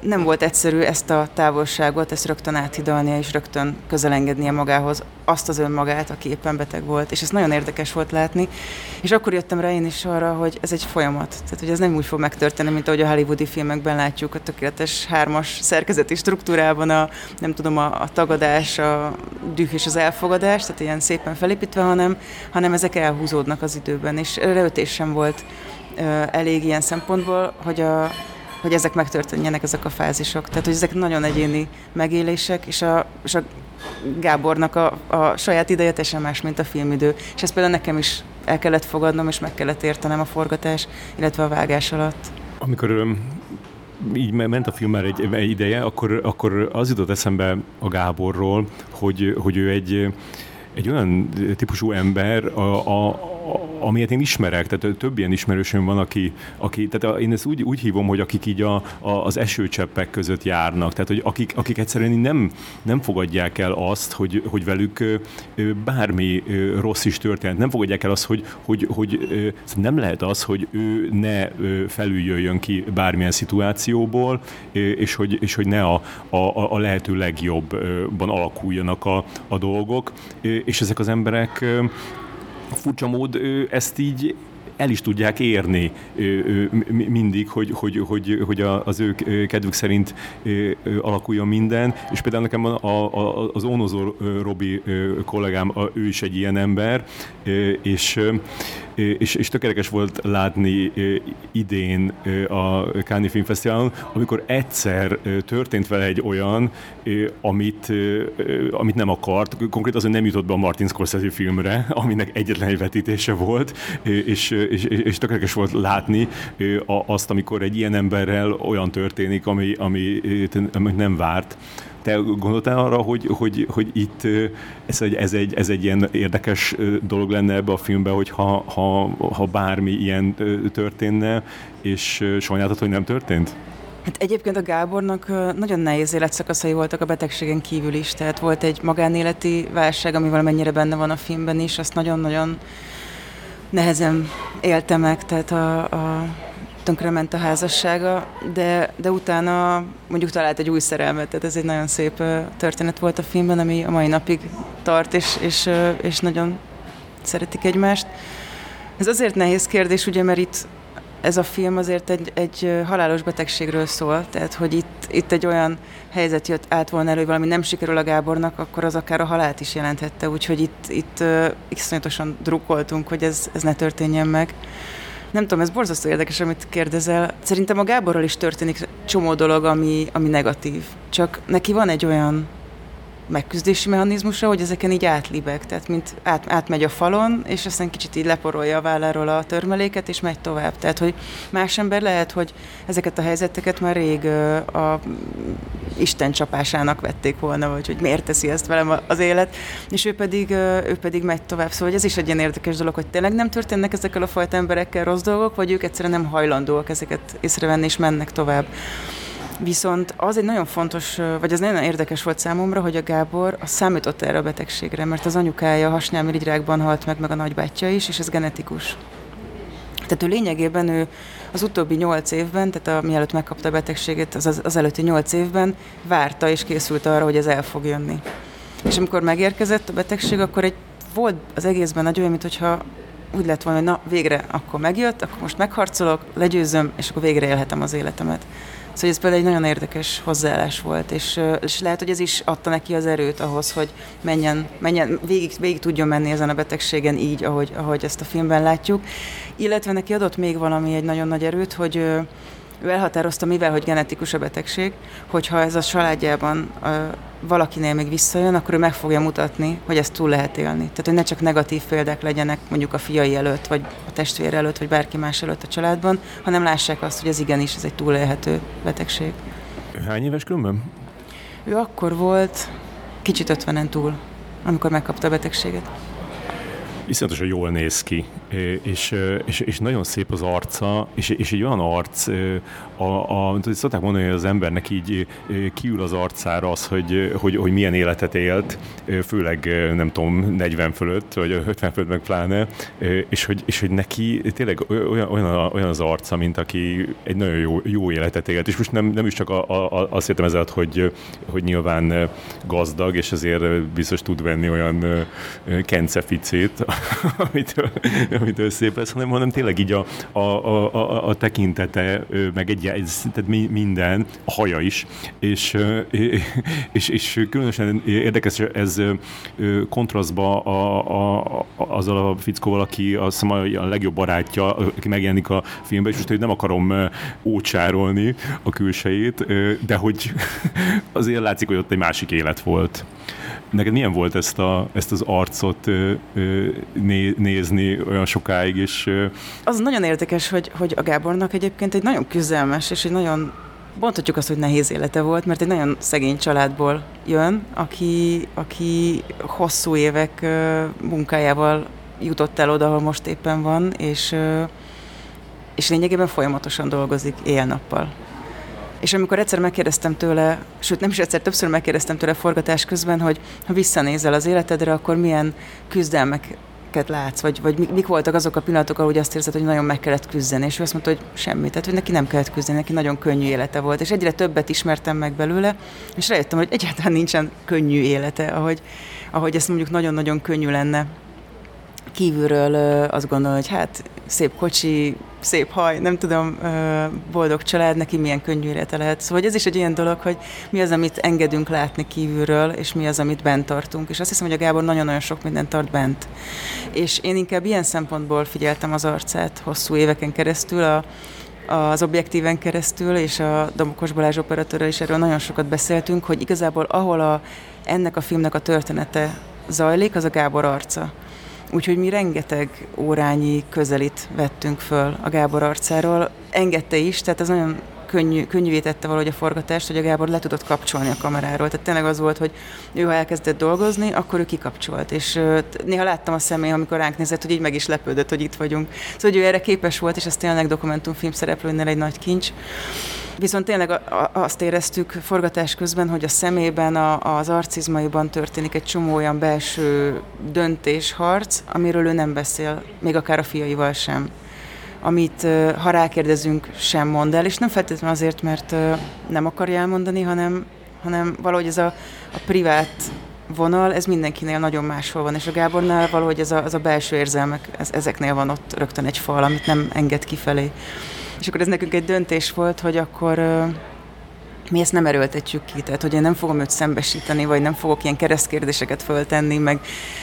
nem volt egyszerű ezt a távolságot, ezt rögtön áthidalnia és rögtön közelengednie magához azt az önmagát, aki éppen beteg volt. És ez nagyon érdekes volt látni. És akkor jöttem rá én is arra, hogy ez egy folyamat. Tehát, hogy ez nem úgy fog megtörténni, mint ahogy a hollywoodi filmekben látjuk, a tökéletes hármas szerkezeti struktúrában a, nem tudom, a, a tagadás, a düh és az elfogadás, tehát ilyen szépen felépítve, hanem, hanem ezek elhúzódnak az időben. És röhötés sem volt elég ilyen szempontból, hogy a, hogy ezek megtörténjenek, ezek a fázisok. Tehát, hogy ezek nagyon egyéni megélések, és a, és a Gábornak a, a saját ideje teljesen más, mint a filmidő. És ezt például nekem is el kellett fogadnom, és meg kellett értenem a forgatás, illetve a vágás alatt. Amikor így ment a film már egy, egy ideje, akkor, akkor az jutott eszembe a Gáborról, hogy, hogy ő egy, egy olyan típusú ember, a, a, amilyet én ismerek, tehát több ilyen ismerősöm van, aki, aki tehát én ezt úgy, úgy hívom, hogy akik így a, a, az esőcseppek között járnak, tehát hogy akik, akik egyszerűen nem, nem fogadják el azt, hogy, hogy velük bármi rossz is történt, nem fogadják el azt, hogy, hogy, hogy nem lehet az, hogy ő ne felüljöjjön ki bármilyen szituációból, és hogy, és hogy ne a, a, a lehető legjobban alakuljanak a, a dolgok, és ezek az emberek furcsa mód ezt így el is tudják érni mindig, hogy, hogy, hogy, hogy az ő kedvük szerint alakuljon minden, és például nekem a, az Onozor Robi kollégám, ő is egy ilyen ember, és és, és tökéletes volt látni idén a Cannes Film Fesztiválon, amikor egyszer történt vele egy olyan, amit, amit nem akart, konkrétan az, nem jutott be a Martin Scorsese filmre, aminek egyetlen egy vetítése volt, és, és, és tökéletes volt látni azt, amikor egy ilyen emberrel olyan történik, ami, ami, ami nem várt. Te gondoltál arra, hogy, hogy, hogy itt ez egy, ez, egy, ez egy ilyen érdekes dolog lenne ebbe a filmbe, hogy ha, ha, ha bármi ilyen történne, és sajnáltad, hogy nem történt? Hát egyébként a Gábornak nagyon nehéz életszakaszai voltak a betegségen kívül is, tehát volt egy magánéleti válság, ami valamennyire benne van a filmben is, azt nagyon-nagyon nehezen élte meg, tehát a, a tönkrement a házassága, de, de utána mondjuk talált egy új szerelmet, tehát ez egy nagyon szép történet volt a filmben, ami a mai napig tart, és, és, és nagyon szeretik egymást. Ez azért nehéz kérdés, ugye, mert itt ez a film azért egy, egy halálos betegségről szól, tehát hogy itt, itt egy olyan helyzet jött át volna elő, hogy valami nem sikerül a Gábornak, akkor az akár a halált is jelenthette, úgyhogy itt, itt uh, iszonyatosan drukkoltunk, hogy ez, ez ne történjen meg. Nem tudom, ez borzasztó érdekes, amit kérdezel. Szerintem a Gáborral is történik csomó dolog, ami, ami negatív. Csak neki van egy olyan megküzdési mechanizmusa, hogy ezeken így átlibeg, tehát mint át, átmegy a falon, és aztán kicsit így leporolja a válláról a törmeléket, és megy tovább. Tehát, hogy más ember lehet, hogy ezeket a helyzeteket már rég a Isten csapásának vették volna, vagy hogy miért teszi ezt velem az élet, és ő pedig, ő pedig megy tovább. Szóval ez is egy ilyen érdekes dolog, hogy tényleg nem történnek ezekkel a fajta emberekkel rossz dolgok, vagy ők egyszerűen nem hajlandóak ezeket észrevenni, és mennek tovább. Viszont az egy nagyon fontos, vagy az nagyon érdekes volt számomra, hogy a Gábor a számított erre a betegségre, mert az anyukája hasnyálmirigyrákban halt meg, meg a nagybátyja is, és ez genetikus. Tehát ő lényegében ő az utóbbi nyolc évben, tehát a, mielőtt megkapta a betegséget, az, az, az előtti nyolc évben várta és készült arra, hogy ez el fog jönni. És amikor megérkezett a betegség, akkor egy volt az egészben nagy olyan, mintha úgy lett volna, hogy na, végre akkor megjött, akkor most megharcolok, legyőzöm, és akkor végre élhetem az életemet. Szóval ez például egy nagyon érdekes hozzáállás volt, és, és lehet, hogy ez is adta neki az erőt ahhoz, hogy menjen, menjen végig, végig tudjon menni ezen a betegségen így, ahogy, ahogy ezt a filmben látjuk. Illetve neki adott még valami egy nagyon nagy erőt, hogy ő elhatározta, mivel, hogy genetikus a betegség, hogyha ez a családjában uh, valakinél még visszajön, akkor ő meg fogja mutatni, hogy ezt túl lehet élni. Tehát, hogy ne csak negatív példák legyenek mondjuk a fiai előtt, vagy a testvér előtt, vagy bárki más előtt a családban, hanem lássák azt, hogy ez igenis, ez egy túlélhető betegség. Hány éves különben? Ő akkor volt kicsit ötvenen túl, amikor megkapta a betegséget iszonyatosan jól néz ki, és, és, és nagyon szép az arca, és, és egy olyan arc, a, a, szokták mondani, hogy az embernek így kiül az arcára az, hogy, hogy, hogy milyen életet élt, főleg nem tudom, 40 fölött, vagy 50 fölött meg pláne, és hogy, és hogy neki tényleg olyan, olyan, olyan az arca, mint aki egy nagyon jó, jó életet élt, és most nem, nem is csak a, a, azt értem ezzel, hogy, hogy nyilván gazdag, és ezért biztos tud venni olyan kenceficét, amitől, amitől szép lesz, hanem, hanem tényleg így a, a, a, a, a tekintete, meg egy, ez, tehát minden, a haja is, és, és, és különösen érdekes ez kontrasztba a, a, a, azzal a fickóval, aki a, a legjobb barátja, aki megjelenik a filmben, és most hogy nem akarom ócsárolni a külsejét, de hogy azért látszik, hogy ott egy másik élet volt. Neked milyen volt ezt, a, ezt az arcot né, nézni olyan sokáig? Ö... Az nagyon érdekes, hogy, hogy a Gábornak egyébként egy nagyon küzdelmes és egy nagyon mondhatjuk azt, hogy nehéz élete volt, mert egy nagyon szegény családból jön, aki, aki hosszú évek munkájával jutott el oda, ahol most éppen van, és, és lényegében folyamatosan dolgozik éjjel-nappal. És amikor egyszer megkérdeztem tőle, sőt nem is egyszer, többször megkérdeztem tőle forgatás közben, hogy ha visszanézel az életedre, akkor milyen küzdelmeket látsz, vagy, vagy mik voltak azok a pillanatok, ahol azt érzed, hogy nagyon meg kellett küzdeni, és ő azt mondta, hogy semmit, tehát hogy neki nem kellett küzdeni, neki nagyon könnyű élete volt, és egyre többet ismertem meg belőle, és rájöttem, hogy egyáltalán nincsen könnyű élete, ahogy, ahogy ezt mondjuk nagyon-nagyon könnyű lenne kívülről azt gondol, hogy hát szép kocsi, szép haj, nem tudom, boldog család, neki milyen könnyű élete lehet. Szóval ez is egy ilyen dolog, hogy mi az, amit engedünk látni kívülről, és mi az, amit bent tartunk. És azt hiszem, hogy a Gábor nagyon-nagyon sok mindent tart bent. És én inkább ilyen szempontból figyeltem az arcát hosszú éveken keresztül, a, az objektíven keresztül, és a Domokos Balázs operatőrrel is erről nagyon sokat beszéltünk, hogy igazából ahol a, ennek a filmnek a története zajlik, az a Gábor arca. Úgyhogy mi rengeteg órányi közelít vettünk föl a Gábor arcáról. Engedte is, tehát ez nagyon könnyű, könnyűvé tette valahogy a forgatást, hogy a Gábor le tudott kapcsolni a kameráról. Tehát tényleg az volt, hogy ő ha elkezdett dolgozni, akkor ő kikapcsolt. És néha láttam a személy, amikor ránk nézett, hogy így meg is lepődött, hogy itt vagyunk. Szóval, hogy ő erre képes volt, és ez tényleg dokumentumfilm szereplőnél egy nagy kincs. Viszont tényleg azt éreztük forgatás közben, hogy a szemében, a, az arcizmaiban történik egy csomó olyan belső döntésharc, amiről ő nem beszél, még akár a fiaival sem amit ha rákérdezünk, sem mond el, és nem feltétlenül azért, mert nem akarja elmondani, hanem, hanem valahogy ez a, a privát vonal, ez mindenkinél nagyon máshol van, és a Gábornál valahogy ez a, ez a belső érzelmek, ez, ezeknél van ott rögtön egy fal, amit nem enged kifelé. És akkor ez nekünk egy döntés volt, hogy akkor mi ezt nem erőltetjük ki, tehát hogy én nem fogom őt szembesíteni, vagy nem fogok ilyen keresztkérdéseket föltenni, meg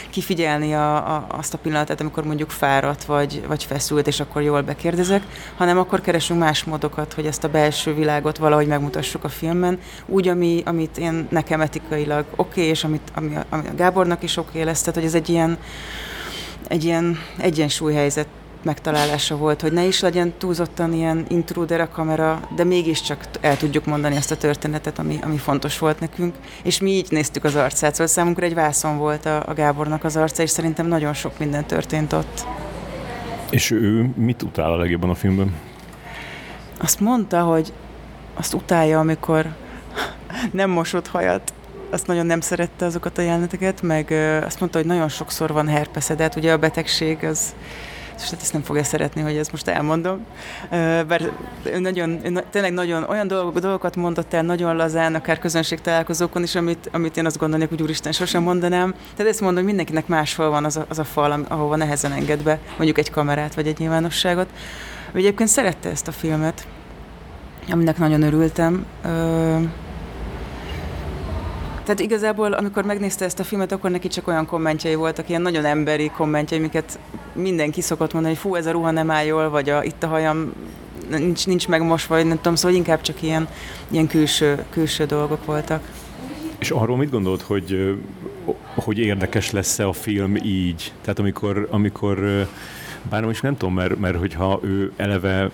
kifigyelni a, a, azt a pillanatát, amikor mondjuk fáradt, vagy, vagy feszült, és akkor jól bekérdezek, hanem akkor keresünk más módokat, hogy ezt a belső világot valahogy megmutassuk a filmen, úgy, ami, amit én nekem etikailag oké, okay, és amit, ami, ami a Gábornak is oké okay lesz, tehát hogy ez egy ilyen, egy ilyen egyensúlyhelyzet megtalálása volt, hogy ne is legyen túlzottan ilyen intruder a kamera, de mégiscsak el tudjuk mondani ezt a történetet, ami, ami fontos volt nekünk. És mi így néztük az arcát, szóval számunkra egy vászon volt a, a Gábornak az arca, és szerintem nagyon sok minden történt ott. És ő mit utál a legjobban a filmben? Azt mondta, hogy azt utálja, amikor nem mosott hajat, azt nagyon nem szerette azokat a jeleneteket, meg azt mondta, hogy nagyon sokszor van herpeszedet, ugye a betegség az és hát ezt nem fogja szeretni, hogy ezt most elmondom. Bár ő nagyon, tényleg nagyon olyan dolgok, dolgokat mondott el nagyon lazán, akár közönség találkozókon is, amit, amit én azt gondolnék, hogy úristen, sosem mondanám. Tehát ezt mondom, hogy mindenkinek máshol van az a, az a fal, ahova nehezen enged be mondjuk egy kamerát vagy egy nyilvánosságot. Ő egyébként szerette ezt a filmet, aminek nagyon örültem. Tehát igazából, amikor megnézte ezt a filmet, akkor neki csak olyan kommentjei voltak, ilyen nagyon emberi kommentjei, amiket mindenki szokott mondani, hogy fú, ez a ruha nem áll jól, vagy a, itt a hajam nincs, nincs megmosva, vagy nem tudom, szóval inkább csak ilyen, ilyen külső, külső dolgok voltak. És arról mit gondolt, hogy, hogy érdekes lesz-e a film így? Tehát amikor, amikor bár is nem tudom, mert, mert hogyha ő eleve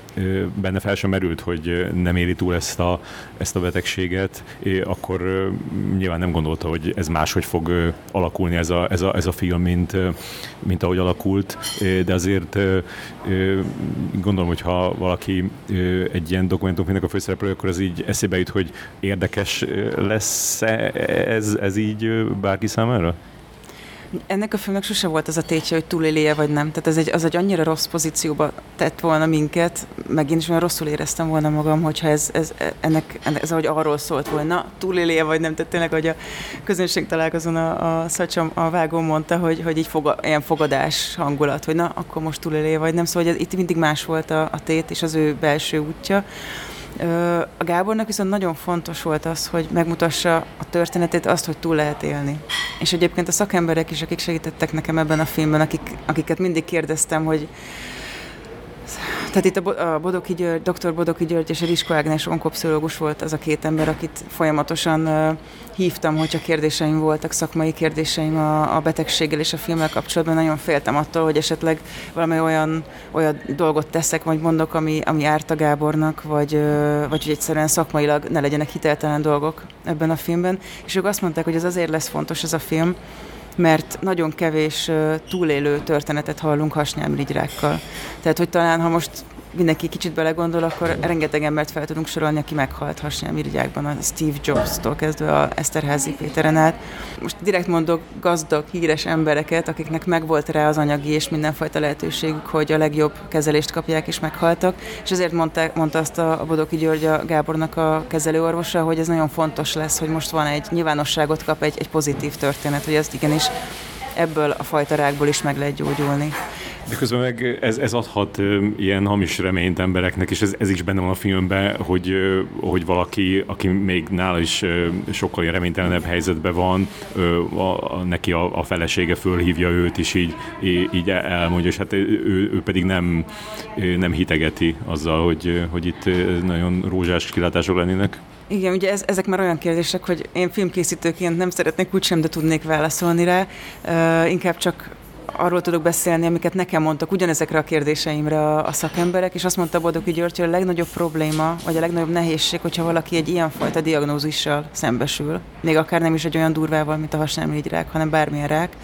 benne fel sem merült, hogy nem éri túl ezt a, ezt a betegséget, akkor nyilván nem gondolta, hogy ez máshogy fog alakulni ez a, ez a, ez a film, mint, mint ahogy alakult, de azért gondolom, hogy ha valaki egy ilyen dokumentumfilmnek a főszereplő, akkor az így eszébe jut, hogy érdekes lesz ez, ez így bárki számára? Ennek a filmnek sose volt az a tétje, hogy túlélje vagy nem. Tehát ez egy, az egy annyira rossz pozícióba tett volna minket, meg én is olyan rosszul éreztem volna magam, hogyha ez, ez, ennek, ennek, ez ahogy arról szólt volna, túlélje vagy nem. Tehát tényleg, hogy a közönség találkozón a, a Szacsam, a vágó mondta, hogy, hogy így foga, ilyen fogadás hangulat, hogy na, akkor most túlélje vagy nem. Szóval hogy ez, itt mindig más volt a, a tét és az ő belső útja. A Gábornak viszont nagyon fontos volt az, hogy megmutassa a történetét, azt, hogy túl lehet élni. És egyébként a szakemberek is, akik segítettek nekem ebben a filmben, akik, akiket mindig kérdeztem, hogy tehát itt a Bodoki György, dr. Bodoki György és a Risko Ágnes onkopszológus volt az a két ember, akit folyamatosan hívtam, hogyha kérdéseim voltak, szakmai kérdéseim a, a betegséggel és a filmmel kapcsolatban. Nagyon féltem attól, hogy esetleg valami olyan, olyan dolgot teszek, vagy mondok, ami, ami árt a Gábornak, vagy, vagy hogy egyszerűen szakmailag ne legyenek hiteltelen dolgok ebben a filmben. És ők azt mondták, hogy ez azért lesz fontos ez a film, mert nagyon kevés túlélő történetet hallunk hasnyálmirigyrákkal. Tehát, hogy talán, ha most mindenki kicsit belegondol, akkor rengeteg embert fel tudunk sorolni, aki meghalt hasnyálmirigyákban, a Steve Jobs-tól kezdve a Eszterházi Péteren át. Most direkt mondok gazdag, híres embereket, akiknek megvolt rá az anyagi és mindenfajta lehetőségük, hogy a legjobb kezelést kapják és meghaltak, és ezért mondta, mondta azt a Bodoki György a Gábornak a kezelőorvosa, hogy ez nagyon fontos lesz, hogy most van egy nyilvánosságot kap egy, egy pozitív történet, hogy ezt igenis ebből a fajta rákból is meg lehet gyógyulni. De közben meg ez, ez adhat ilyen hamis reményt embereknek, és ez, ez is benne van a filmben, hogy, hogy valaki, aki még nála is ö, sokkal reménytelenebb helyzetben van, a, a, neki a, a felesége fölhívja őt is így, így elmondja, és hát ő, ő pedig nem, nem hitegeti azzal, hogy, hogy itt nagyon rózsás kilátások lennének. Igen, ugye ez, ezek már olyan kérdések, hogy én filmkészítőként nem szeretnék úgysem, de tudnék válaszolni rá. Uh, inkább csak arról tudok beszélni, amiket nekem mondtak ugyanezekre a kérdéseimre a, a szakemberek, és azt mondta Bodoki György, hogy a legnagyobb probléma, vagy a legnagyobb nehézség, hogyha valaki egy ilyenfajta diagnózissal szembesül, még akár nem is egy olyan durvával, mint a hasnyálmirigy hanem bármilyen rák,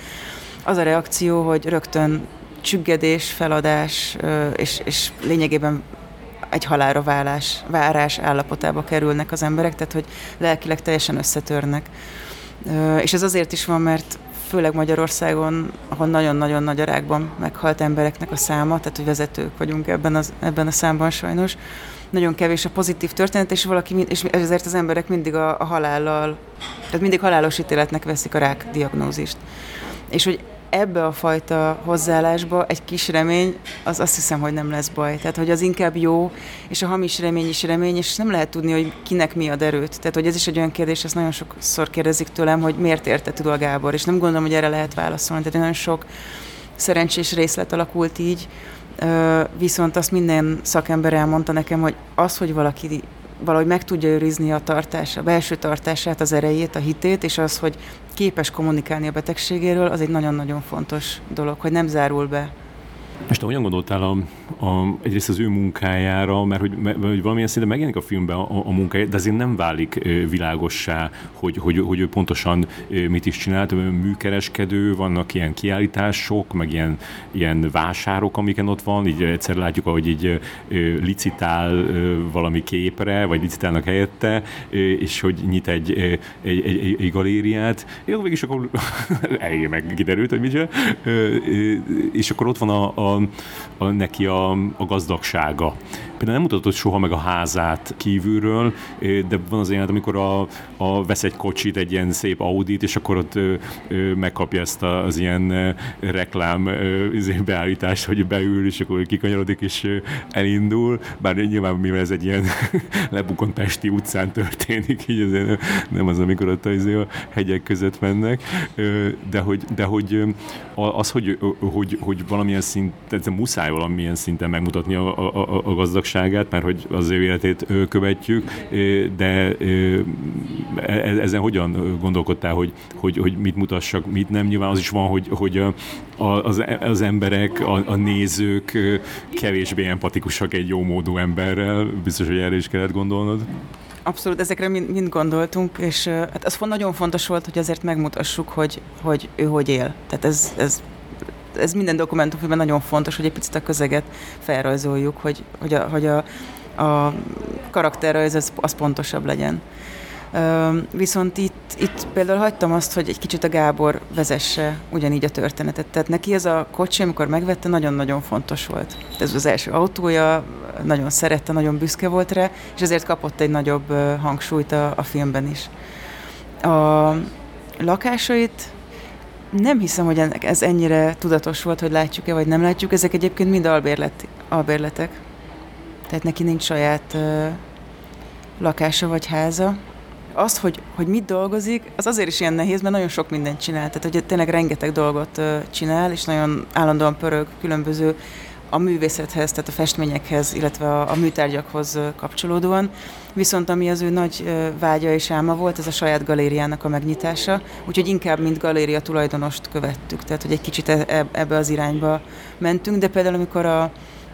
az a reakció, hogy rögtön csüggedés, feladás, és, és lényegében egy halára válás, várás állapotába kerülnek az emberek, tehát hogy lelkileg teljesen összetörnek. És ez azért is van, mert főleg Magyarországon, ahol nagyon-nagyon nagy arákban meghalt embereknek a száma, tehát hogy vezetők vagyunk ebben, az, ebben a számban sajnos, nagyon kevés a pozitív történet, és, valaki, és ezért az emberek mindig a, a halállal, tehát mindig halálos ítéletnek veszik a rák diagnózist. És hogy ebbe a fajta hozzáállásba egy kis remény, az azt hiszem, hogy nem lesz baj. Tehát, hogy az inkább jó, és a hamis remény is remény, és nem lehet tudni, hogy kinek mi ad erőt. Tehát, hogy ez is egy olyan kérdés, ezt nagyon sokszor kérdezik tőlem, hogy miért érte tudod Gábor, és nem gondolom, hogy erre lehet válaszolni. Tehát nagyon sok szerencsés részlet alakult így, viszont azt minden szakember elmondta nekem, hogy az, hogy valaki valahogy meg tudja őrizni a tartása, a belső tartását, az erejét, a hitét, és az, hogy képes kommunikálni a betegségéről, az egy nagyon-nagyon fontos dolog, hogy nem zárul be és te hogyan gondoltál a, a, egyrészt az ő munkájára, mert hogy, mert, hogy valamilyen szinten megjelenik a filmben a, a munkája, de azért nem válik világossá, hogy, hogy, hogy ő pontosan mit is csinált. Műkereskedő, vannak ilyen kiállítások, meg ilyen, ilyen vásárok, amiken ott van, így egyszer látjuk, ahogy így licitál valami képre, vagy licitálnak helyette, és hogy nyit egy, egy, egy, egy galériát. Jó, mégis akkor elég meg kiderült, hogy mit És akkor ott van a, a, a, neki a, a gazdagsága. Például nem mutatott soha meg a házát kívülről, de van az ilyen, amikor a, a vesz egy kocsit, egy ilyen szép Audit, és akkor ott ö, ö, megkapja ezt az ilyen reklám ö, izé, beállítást, hogy beül, és akkor kikanyarodik, és elindul. Bár nyilván, mivel ez egy ilyen lebukont Pesti utcán történik, így azért nem az, amikor ott az, a hegyek között mennek, de hogy, de hogy az, hogy, hogy, hogy valamilyen szint, tehát muszáj valamilyen szinten megmutatni a, a, a gazdagságát, mert hogy az ő életét követjük, de e, e, ezen hogyan gondolkodtál, hogy, hogy, hogy mit mutassak, mit nem? Nyilván az is van, hogy, hogy az, az emberek, a, a nézők kevésbé empatikusak egy jó módú emberrel, biztos, hogy erre is kellett gondolnod. Abszolút, ezekre mind, mind gondoltunk, és hát az nagyon fontos volt, hogy azért megmutassuk, hogy, hogy ő hogy él. Tehát ez, ez ez minden dokumentumfilmben nagyon fontos, hogy egy picit a közeget felrajzoljuk, hogy, hogy a, hogy a, a karakterrajz az, az pontosabb legyen. Viszont itt, itt például hagytam azt, hogy egy kicsit a Gábor vezesse ugyanígy a történetet. Tehát neki ez a kocsi, amikor megvette, nagyon-nagyon fontos volt. Ez az első autója, nagyon szerette, nagyon büszke volt rá, és ezért kapott egy nagyobb hangsúlyt a, a filmben is. A lakásait nem hiszem, hogy ez ennyire tudatos volt, hogy látjuk-e vagy nem látjuk. Ezek egyébként mind albérlet, albérletek. Tehát neki nincs saját uh, lakása vagy háza. Az, hogy, hogy mit dolgozik, az azért is ilyen nehéz, mert nagyon sok mindent csinál. Tehát, hogy tényleg rengeteg dolgot uh, csinál, és nagyon állandóan pörög különböző a művészethez, tehát a festményekhez, illetve a, a műtárgyakhoz kapcsolódóan. Viszont ami az ő nagy vágya és álma volt, ez a saját galériának a megnyitása, úgyhogy inkább mint galéria tulajdonost követtük, tehát hogy egy kicsit e, e, ebbe az irányba mentünk, de például amikor a,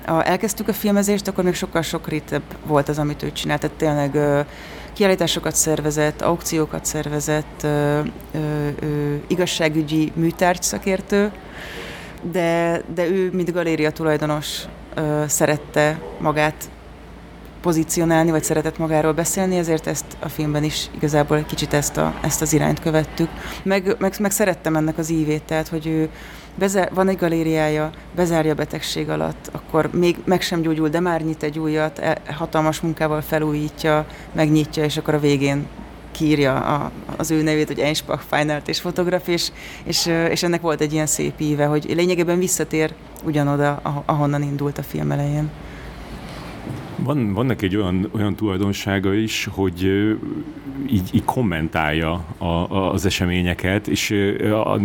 a, elkezdtük a filmezést, akkor még sokkal sokritebb volt az, amit ő csinált, tehát tényleg ö, kiállításokat szervezett, aukciókat szervezett, ö, ö, ö, igazságügyi műtárgy szakértő, de, de ő, mint galéria tulajdonos ö, szerette magát pozícionálni, vagy szeretett magáról beszélni, ezért ezt a filmben is igazából egy kicsit ezt, a, ezt az irányt követtük. Meg, meg, meg szerettem ennek az ívét, tehát hogy ő bezár, van egy galériája, bezárja betegség alatt, akkor még meg sem gyógyul, de már nyit egy újat, e, hatalmas munkával felújítja, megnyitja, és akkor a végén kiírja a, az ő nevét, hogy Einspach Fine Art és fotograf, és, és, és ennek volt egy ilyen szép íve, hogy lényegében visszatér ugyanoda, ahonnan indult a film elején. Van, vannak egy olyan, olyan tulajdonsága is, hogy így, így kommentálja a, a, az eseményeket, és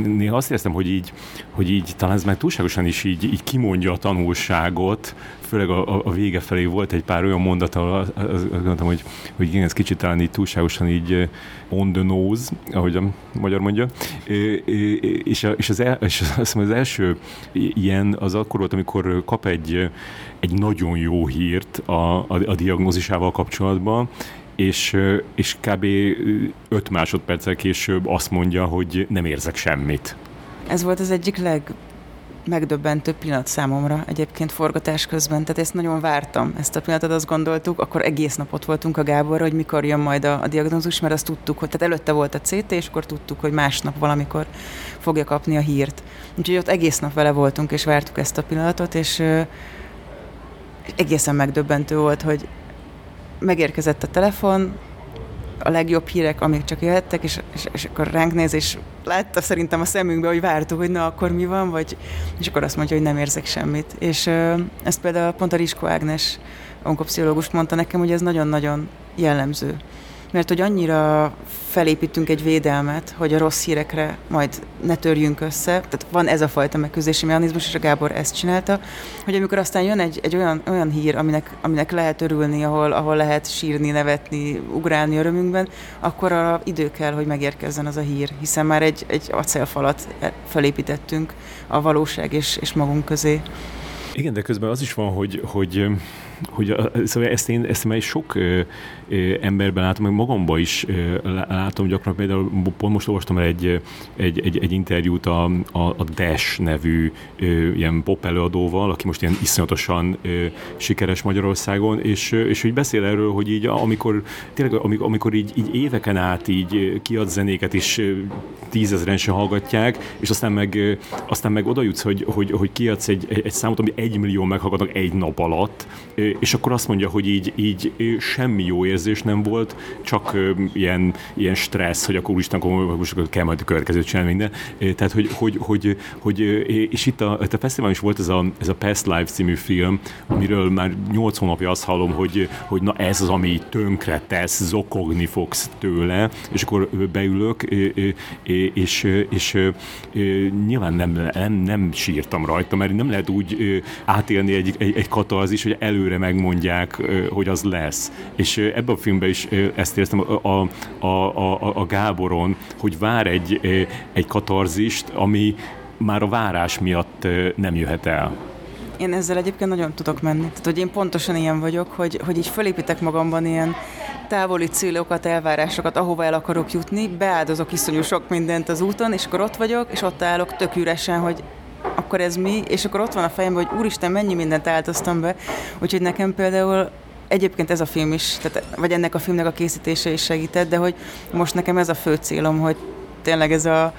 néha azt éreztem, hogy így, hogy így talán ez már túlságosan is így, így kimondja a tanulságot, főleg a, a vége felé volt egy pár olyan mondat, ahol azt, gondoltam, hogy, hogy igen, ez kicsit talán így túlságosan így on the nose, ahogy a magyar mondja, és, a, és, az, el, és az, az első ilyen az akkor volt, amikor kap egy, egy nagyon jó hírt a, a, a diagnózisával kapcsolatban, és, és kb. 5 másodperccel később azt mondja, hogy nem érzek semmit. Ez volt az egyik leg pillanat számomra egyébként forgatás közben, tehát ezt nagyon vártam, ezt a pillanatot azt gondoltuk, akkor egész napot voltunk a Gáborra, hogy mikor jön majd a, a diagnózus, mert azt tudtuk, hogy tehát előtte volt a CT, és akkor tudtuk, hogy másnap valamikor fogja kapni a hírt. Úgyhogy ott egész nap vele voltunk, és vártuk ezt a pillanatot, és egészen megdöbbentő volt, hogy megérkezett a telefon, a legjobb hírek, amik csak jöhettek, és, és, és akkor ránk néz, és látta szerintem a szemünkbe, hogy vártuk, hogy na, akkor mi van, vagy, és akkor azt mondja, hogy nem érzek semmit. És ezt például pont a Risko Ágnes onkopszichológus mondta nekem, hogy ez nagyon-nagyon jellemző mert hogy annyira felépítünk egy védelmet, hogy a rossz hírekre majd ne törjünk össze, tehát van ez a fajta megküzdési mechanizmus, és a Gábor ezt csinálta, hogy amikor aztán jön egy, egy olyan, olyan hír, aminek, aminek lehet örülni, ahol, ahol lehet sírni, nevetni, ugrálni örömünkben, akkor a idő kell, hogy megérkezzen az a hír, hiszen már egy, egy acélfalat felépítettünk a valóság és, és magunk közé. Igen, de közben az is van, hogy, hogy hogy a, szóval ezt én, ezt már sok emberben látom, meg magamban is látom gyakran, például pont most olvastam egy, egy, egy, egy interjút a, a, a Dash nevű ilyen pop előadóval, aki most ilyen iszonyatosan sikeres Magyarországon, és, és hogy beszél erről, hogy így amikor, tényleg amikor, így, így éveken át így kiad zenéket, és tízezeren se hallgatják, és aztán meg, aztán meg oda jutsz, hogy, hogy, hogy kiadsz egy, egy számot, ami egy millió meghallgatnak egy nap alatt, és akkor azt mondja, hogy így, így semmi jó érzés nem volt, csak ilyen, ilyen stressz, hogy akkor úristen, akkor most kell majd a következőt csinálni minden. Tehát, hogy, hogy, hogy, hogy és itt a, a fesztiválon is volt ez a, ez a Past Life című film, amiről már nyolc hónapja azt hallom, hogy, hogy na ez az, ami tönkre tesz, zokogni fogsz tőle, és akkor beülök, és, és, és nyilván nem, nem, nem sírtam rajta, mert nem lehet úgy átélni egy, egy, egy katarzis, hogy előre megmondják, hogy az lesz. És ebben a filmben is ezt éreztem a, a, a, a, Gáboron, hogy vár egy, egy katarzist, ami már a várás miatt nem jöhet el. Én ezzel egyébként nagyon tudok menni. Tehát, hogy én pontosan ilyen vagyok, hogy, hogy így fölépítek magamban ilyen távoli célokat, elvárásokat, ahova el akarok jutni, beáldozok iszonyú sok mindent az úton, és akkor ott vagyok, és ott állok tök üresen, hogy akkor ez mi, és akkor ott van a fejemben, hogy úristen, mennyi mindent áldoztam be, úgyhogy nekem például egyébként ez a film is, tehát, vagy ennek a filmnek a készítése is segített, de hogy most nekem ez a fő célom, hogy tényleg ez a,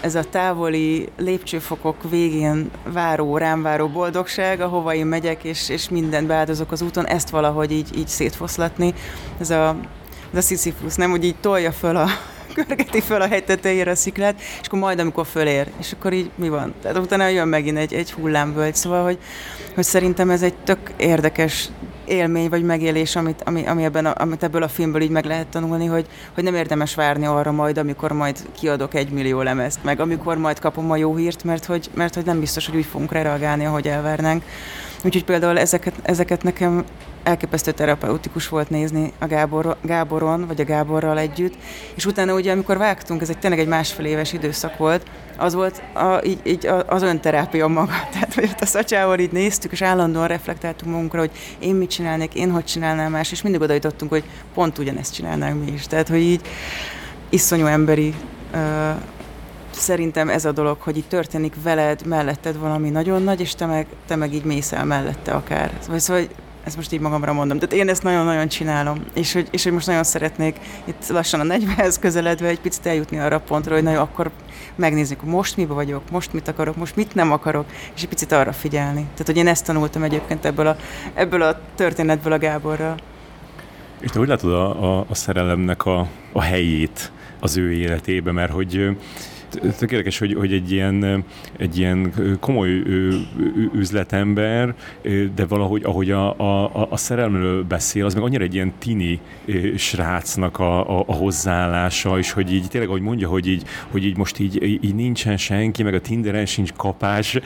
ez a távoli lépcsőfokok végén váró, rám váró boldogság, ahova én megyek, és, és mindent beáldozok az úton, ezt valahogy így, így szétfoszlatni. Ez a, ez a Sisyphus, nem, hogy így tolja föl a, körgeti föl a hegy tetejére a sziklát, és akkor majd, amikor fölér, és akkor így mi van? Tehát utána jön megint egy, egy hullámvölgy, szóval, hogy, hogy szerintem ez egy tök érdekes élmény vagy megélés, amit, ami, ami ebben a, amit ebből a filmből így meg lehet tanulni, hogy, hogy nem érdemes várni arra majd, amikor majd kiadok egy millió lemezt, meg amikor majd kapom a jó hírt, mert hogy, mert hogy nem biztos, hogy úgy fogunk reagálni, ahogy elvárnánk. Úgyhogy például ezeket, ezeket nekem elképesztő terapeutikus volt nézni a Gábor, Gáboron, vagy a Gáborral együtt, és utána ugye, amikor vágtunk, ez egy tényleg egy másfél éves időszak volt, az volt a, így, így az önterápia maga. Tehát, hogy ott a szacsával így néztük, és állandóan reflektáltunk magunkra, hogy én mit csinálnék, én hogy csinálnám más, és mindig oda jutottunk, hogy pont ugyanezt csinálnánk mi is. Tehát, hogy így iszonyú emberi uh, szerintem ez a dolog, hogy itt történik veled, melletted valami nagyon nagy, és te meg, te meg így mész el mellette akár. Szóval, szóval ezt most így magamra mondom. Tehát én ezt nagyon-nagyon csinálom, és hogy, és hogy most nagyon szeretnék itt lassan a 40-hez közeledve egy picit eljutni arra a pontra, hogy na jó, akkor megnézzük, most mibe vagyok, most mit akarok, most mit nem akarok, és egy picit arra figyelni. Tehát, hogy én ezt tanultam egyébként ebből a, ebből a történetből a Gáborral. És te hogy látod a, a, a szerelemnek a, a helyét az ő életébe, mert hogy tök érdekes, hogy, hogy egy, ilyen, egy ilyen komoly üzletember, de valahogy ahogy a, a, a szerelmről beszél, az meg annyira egy ilyen tini srácnak a, a, a hozzáállása, és hogy így tényleg, ahogy mondja, hogy így, hogy így most így, így nincsen senki, meg a Tinderen sincs kapás,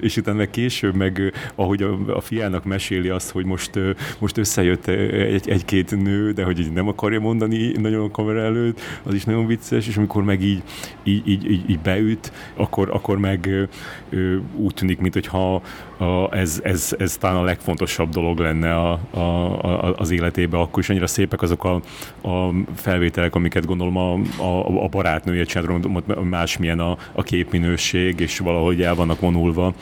és utána meg később meg, ahogy a, a fiának meséli azt, hogy most, most összejött egy, egy-két nő, de hogy így nem akarja mondani nagyon a kamera előtt, az is nagyon vicces, és amikor meg így, így, így így, így, így beüt, akkor, akkor meg úgy tűnik, mintha ez, ez, ez talán a legfontosabb dolog lenne a, a, a, az életébe, akkor is annyira szépek azok a, a felvételek, amiket gondolom a, a, a barátnője csinált, másmilyen a, a képminőség, és valahogy el vannak vonulva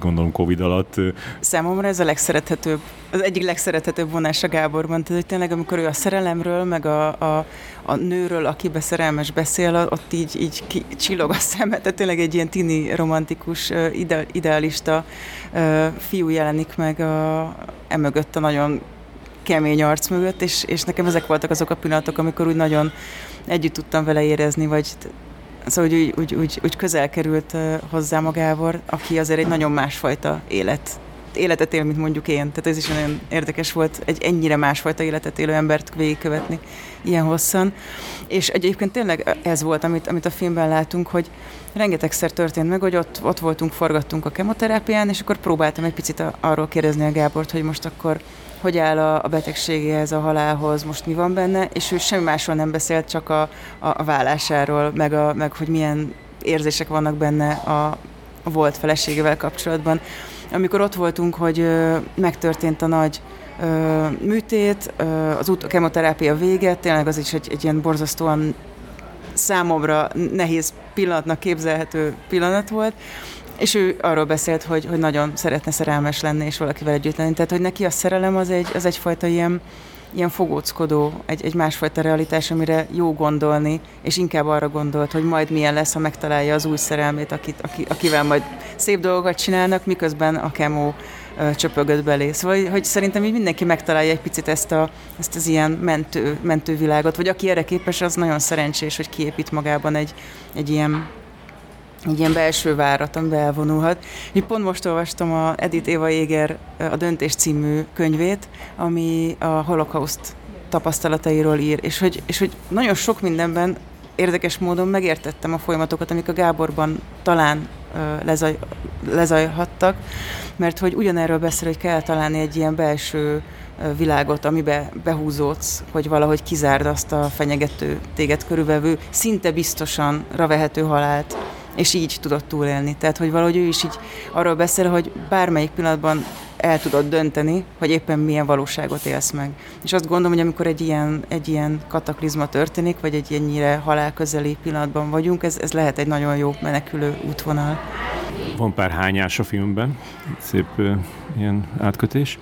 gondolom Covid alatt. Számomra ez a legszerethetőbb, az egyik legszerethetőbb vonás a Gáborban, tehát hogy tényleg amikor ő a szerelemről, meg a, a, a nőről, akibe szerelmes beszél, ott így, így csillog a szemet, tehát tényleg egy ilyen tini romantikus, ide, idealista fiú jelenik meg a, emögött a nagyon kemény arc mögött, és, és nekem ezek voltak azok a pillanatok, amikor úgy nagyon együtt tudtam vele érezni, vagy Szóval úgy, úgy, úgy, úgy közel került hozzá magával, aki azért egy nagyon másfajta élet életet él, mint mondjuk én. Tehát ez is nagyon érdekes volt egy ennyire másfajta életet élő embert végigkövetni ilyen hosszan. És egyébként tényleg ez volt, amit, amit a filmben látunk, hogy rengetegszer történt meg, hogy ott, ott voltunk, forgattunk a kemoterápián, és akkor próbáltam egy picit arról kérdezni a Gábort, hogy most akkor hogy áll a, a betegségéhez, a halálhoz, most mi van benne, és ő semmi másról nem beszélt, csak a, a, a vállásáról, meg, a, meg hogy milyen érzések vannak benne a, a volt feleségével kapcsolatban. Amikor ott voltunk, hogy megtörtént a nagy műtét, az út, a kemoterápia vége, tényleg az is egy, egy ilyen borzasztóan számomra nehéz pillanatnak képzelhető pillanat volt, és ő arról beszélt, hogy, hogy nagyon szeretne szerelmes lenni, és valakivel együtt lenni. Tehát, hogy neki a szerelem az, egy, az egyfajta ilyen, ilyen fogóckodó, egy, egy másfajta realitás, amire jó gondolni, és inkább arra gondolt, hogy majd milyen lesz, ha megtalálja az új szerelmét, akit, aki, akivel majd szép dolgokat csinálnak, miközben a kemó csöpögött belé. Szóval, hogy szerintem így mindenki megtalálja egy picit ezt, a, ezt az ilyen mentő, mentő világot, vagy aki erre képes, az nagyon szerencsés, hogy kiépít magában egy, egy ilyen egy ilyen belső várat, amiben elvonulhat. Én pont most olvastam a Edith Eva Jéger a Döntés című könyvét, ami a holokauszt tapasztalatairól ír, és hogy, és hogy nagyon sok mindenben érdekes módon megértettem a folyamatokat, amik a Gáborban talán lezaj, lezajhattak, mert hogy ugyanerről beszél, hogy kell találni egy ilyen belső világot, amibe behúzódsz, hogy valahogy kizárd azt a fenyegető téged körülvevő, szinte biztosan ravehető halált, és így tudott túlélni. Tehát, hogy valahogy ő is így arról beszél, hogy bármelyik pillanatban el tudod dönteni, hogy éppen milyen valóságot élsz meg. És azt gondolom, hogy amikor egy ilyen, egy ilyen kataklizma történik, vagy egy ennyire halálközeli pillanatban vagyunk, ez, ez lehet egy nagyon jó menekülő útvonal. Van pár hányás a filmben, szép uh, ilyen átkötés.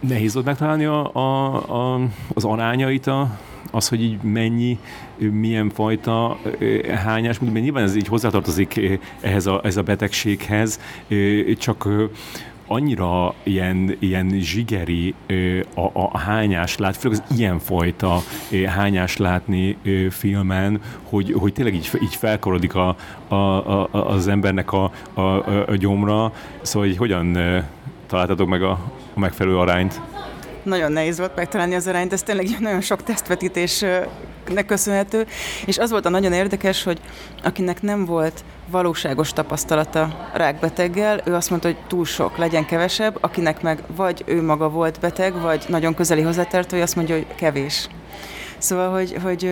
nehéz volt megtalálni a, a, a, az arányait a, az, hogy így mennyi, milyen fajta hányás, mert nyilván ez így hozzátartozik ehhez a, ez a betegséghez, csak annyira ilyen, ilyen zsigeri a, a hányás lát, főleg az ilyenfajta hányás látni filmen, hogy, hogy tényleg így, így felkorodik a, a, a, az embernek a, a, a gyomra. Szóval, hogy hogyan találtatok meg a, a megfelelő arányt? Nagyon nehéz volt megtalálni az arányt, ez tényleg nagyon sok tesztvetítésnek köszönhető, és az volt a nagyon érdekes, hogy akinek nem volt valóságos tapasztalata rákbeteggel, ő azt mondta, hogy túl sok, legyen kevesebb, akinek meg vagy ő maga volt beteg, vagy nagyon közeli hozzátartó, azt mondja, hogy kevés. Szóval, hogy, hogy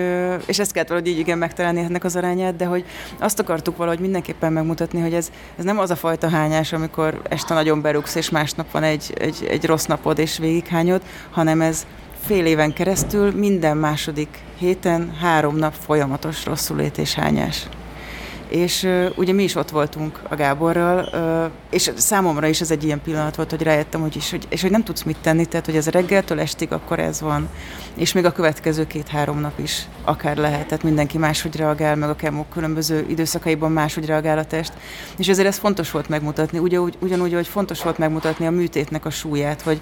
és ezt kellett valahogy így igen megtalálni ennek az arányát, de hogy azt akartuk valahogy mindenképpen megmutatni, hogy ez, ez nem az a fajta hányás, amikor este nagyon berúgsz, és másnap van egy, egy, egy rossz napod, és végighányod, hanem ez fél éven keresztül minden második héten három nap folyamatos rosszulét és hányás és ugye mi is ott voltunk a Gáborral, és számomra is ez egy ilyen pillanat volt, hogy rájöttem, hogy is, hogy, és hogy nem tudsz mit tenni, tehát hogy ez reggeltől estig akkor ez van, és még a következő két-három nap is akár lehet, tehát mindenki máshogy reagál, meg a kemó különböző időszakaiban máshogy reagál a test, és ezért ez fontos volt megmutatni, ugyanúgy, ugyanúgy, hogy fontos volt megmutatni a műtétnek a súlyát, hogy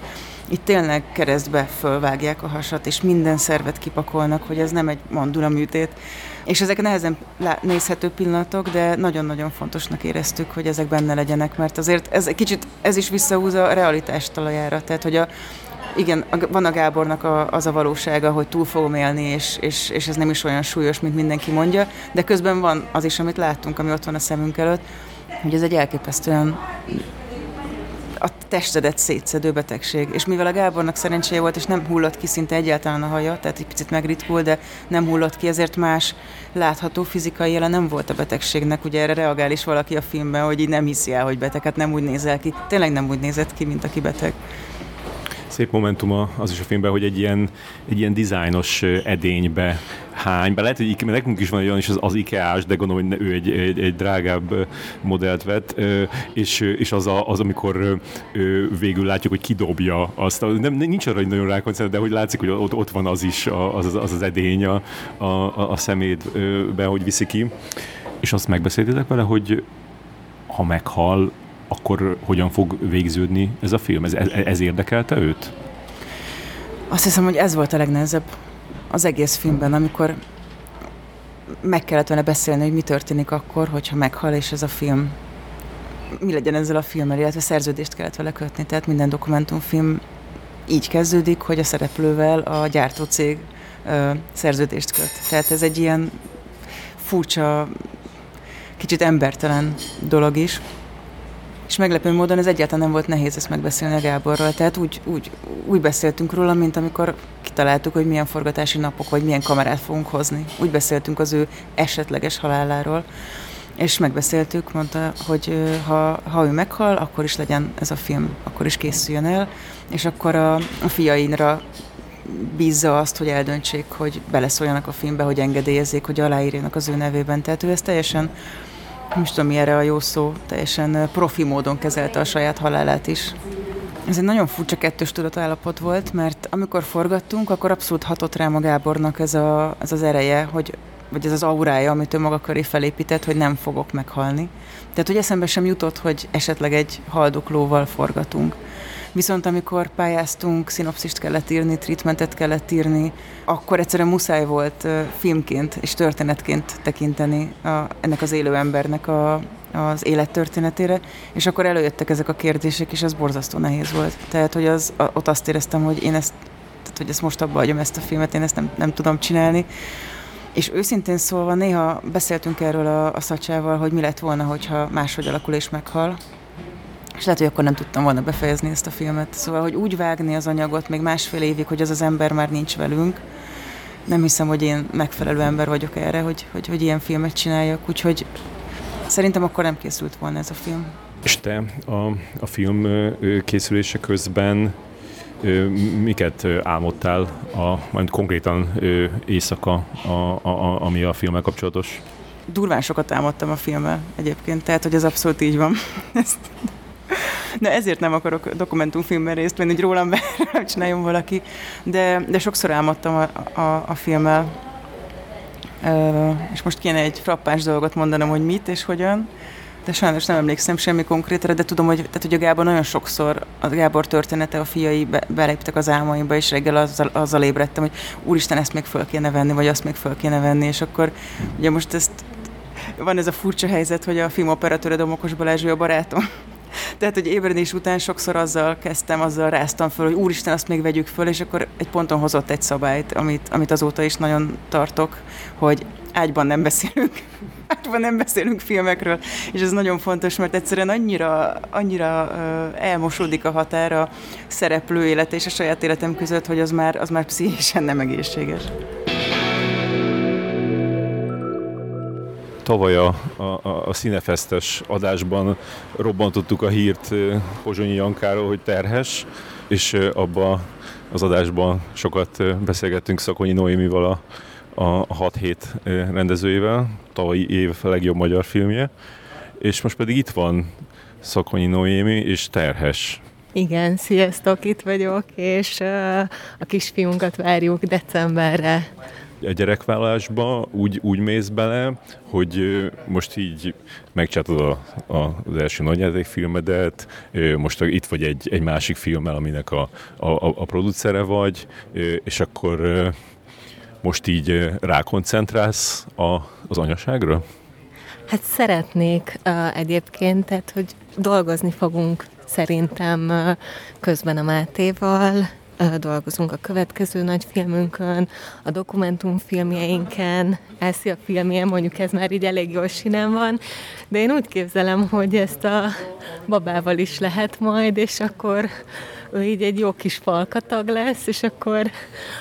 itt tényleg keresztbe fölvágják a hasat, és minden szervet kipakolnak, hogy ez nem egy mandula műtét, és ezek nehezen nézhető pillanatok, de nagyon-nagyon fontosnak éreztük, hogy ezek benne legyenek, mert azért ez kicsit, ez is visszahúz a realitás talajára, tehát hogy a, igen, van a Gábornak a, az a valósága, hogy túl fogom élni, és, és, és ez nem is olyan súlyos, mint mindenki mondja, de közben van az is, amit láttunk, ami ott van a szemünk előtt, hogy ez egy elképesztően a testedet szétszedő betegség. És mivel a Gábornak szerencséje volt, és nem hullott ki szinte egyáltalán a haja, tehát egy picit megritkul, de nem hullott ki, ezért más látható fizikai jele nem volt a betegségnek. Ugye erre reagál is valaki a filmben, hogy így nem hiszi el, hogy beteg, hát nem úgy nézel ki. Tényleg nem úgy nézett ki, mint aki beteg szép momentum az is a filmben, hogy egy ilyen, egy ilyen dizájnos edénybe hány, bár lehet, hogy nekünk is van olyan is az, az IKEA-s, de gondolom, hogy ő egy, egy, egy drágább modellt vett, és, és az, a, az, amikor végül látjuk, hogy kidobja azt, nem, nincs arra, hogy nagyon rákoncentrált, de hogy látszik, hogy ott, ott van az is, az az, az, az edény a, a, a szemétbe, hogy viszi ki. És azt megbeszéltétek vele, hogy ha meghal, akkor hogyan fog végződni ez a film? Ez, ez érdekelte őt? Azt hiszem, hogy ez volt a legnehezebb az egész filmben, amikor meg kellett vele beszélni, hogy mi történik akkor, hogyha meghal, és ez a film mi legyen ezzel a filmmel, illetve szerződést kellett vele kötni. Tehát minden dokumentumfilm így kezdődik, hogy a szereplővel a gyártócég ö, szerződést köt. Tehát ez egy ilyen furcsa, kicsit embertelen dolog is. És meglepő módon ez egyáltalán nem volt nehéz ezt megbeszélni a Gáborral. Tehát úgy, úgy, úgy beszéltünk róla, mint amikor kitaláltuk, hogy milyen forgatási napok, vagy milyen kamerát fogunk hozni. Úgy beszéltünk az ő esetleges haláláról. És megbeszéltük, mondta, hogy ha, ha ő meghal, akkor is legyen ez a film, akkor is készüljön el, és akkor a, a fiainra bízza azt, hogy eldöntsék, hogy beleszóljanak a filmbe, hogy engedélyezzék, hogy aláírjanak az ő nevében. Tehát ő ezt teljesen nem is tudom erre a jó szó, teljesen profi módon kezelte a saját halálát is. Ez egy nagyon furcsa kettős tudatállapot volt, mert amikor forgattunk, akkor abszolút hatott rá a Gábornak ez, a, ez az ereje, hogy, vagy ez az aurája, amit ő maga köré felépített, hogy nem fogok meghalni. Tehát, hogy eszembe sem jutott, hogy esetleg egy haldoklóval forgatunk. Viszont amikor pályáztunk, szinopszist kellett írni, treatmentet kellett írni, akkor egyszerűen muszáj volt filmként és történetként tekinteni a, ennek az élő embernek a, az élettörténetére, és akkor előjöttek ezek a kérdések, és ez borzasztó nehéz volt. Tehát, hogy az, ott azt éreztem, hogy én ezt, tehát, hogy ezt most abba hagyom ezt a filmet, én ezt nem, nem tudom csinálni. És őszintén szólva néha beszéltünk erről a, a szacsával, hogy mi lett volna, hogyha máshogy alakul és meghal, és lehet, hogy akkor nem tudtam volna befejezni ezt a filmet. Szóval, hogy úgy vágni az anyagot még másfél évig, hogy az az ember már nincs velünk, nem hiszem, hogy én megfelelő ember vagyok erre, hogy, hogy, hogy ilyen filmet csináljak, úgyhogy szerintem akkor nem készült volna ez a film. És te a, a film készülése közben miket álmodtál, a, majd konkrétan éjszaka, a, a, a, ami a filmmel kapcsolatos? Durván sokat álmodtam a filmmel egyébként, tehát hogy ez abszolút így van. Ezt Na ezért nem akarok dokumentumfilmben részt venni, hogy rólam csináljon valaki, de, de sokszor álmodtam a, a, a filmmel. Uh, és most kéne egy frappás dolgot mondanom, hogy mit és hogyan de sajnos nem emlékszem semmi konkrétra, de tudom, hogy, tehát, hogy a Gábor nagyon sokszor, a Gábor története, a fiai be, beléptek az álmaimba, és reggel azzal, azzal ébredtem, hogy úristen, ezt még föl kéne venni, vagy azt még föl kéne venni, és akkor ugye most ezt van ez a furcsa helyzet, hogy a filmoperatőr a Domokos Balázs, a barátom, tehát, hogy ébredés után sokszor azzal kezdtem, azzal ráztam föl, hogy úristen, azt még vegyük föl, és akkor egy ponton hozott egy szabályt, amit, amit azóta is nagyon tartok, hogy ágyban nem beszélünk. Ágyban nem beszélünk filmekről, és ez nagyon fontos, mert egyszerűen annyira, annyira elmosódik a határa szereplő élete és a saját életem között, hogy az már, az már pszichésen nem egészséges. Tavaly a, a, a színefesztes adásban robbantottuk a hírt Pozsonyi Jankáról, hogy terhes, és abba az adásban sokat beszélgettünk Szakonyi Noémival a, a 6 hét rendezőjével, tavalyi év legjobb magyar filmje, és most pedig itt van Szakonyi Noémi és Terhes. Igen, sziasztok, itt vagyok, és a kisfiunkat várjuk decemberre a gyerekvállalásba úgy, úgy mész bele, hogy most így megcsináltad a, a, az első nagyjátékfilmedet, most itt vagy egy, egy másik filmmel, aminek a, a, a producere vagy, és akkor most így rákoncentrálsz a, az anyaságra? Hát szeretnék uh, egyébként, tehát hogy dolgozni fogunk szerintem uh, közben a Mátéval, dolgozunk a következő nagy filmünkön, a dokumentumfilmjeinken, a filmje, mondjuk ez már így elég jól sinem van, de én úgy képzelem, hogy ezt a babával is lehet majd, és akkor így egy jó kis falkatag lesz, és akkor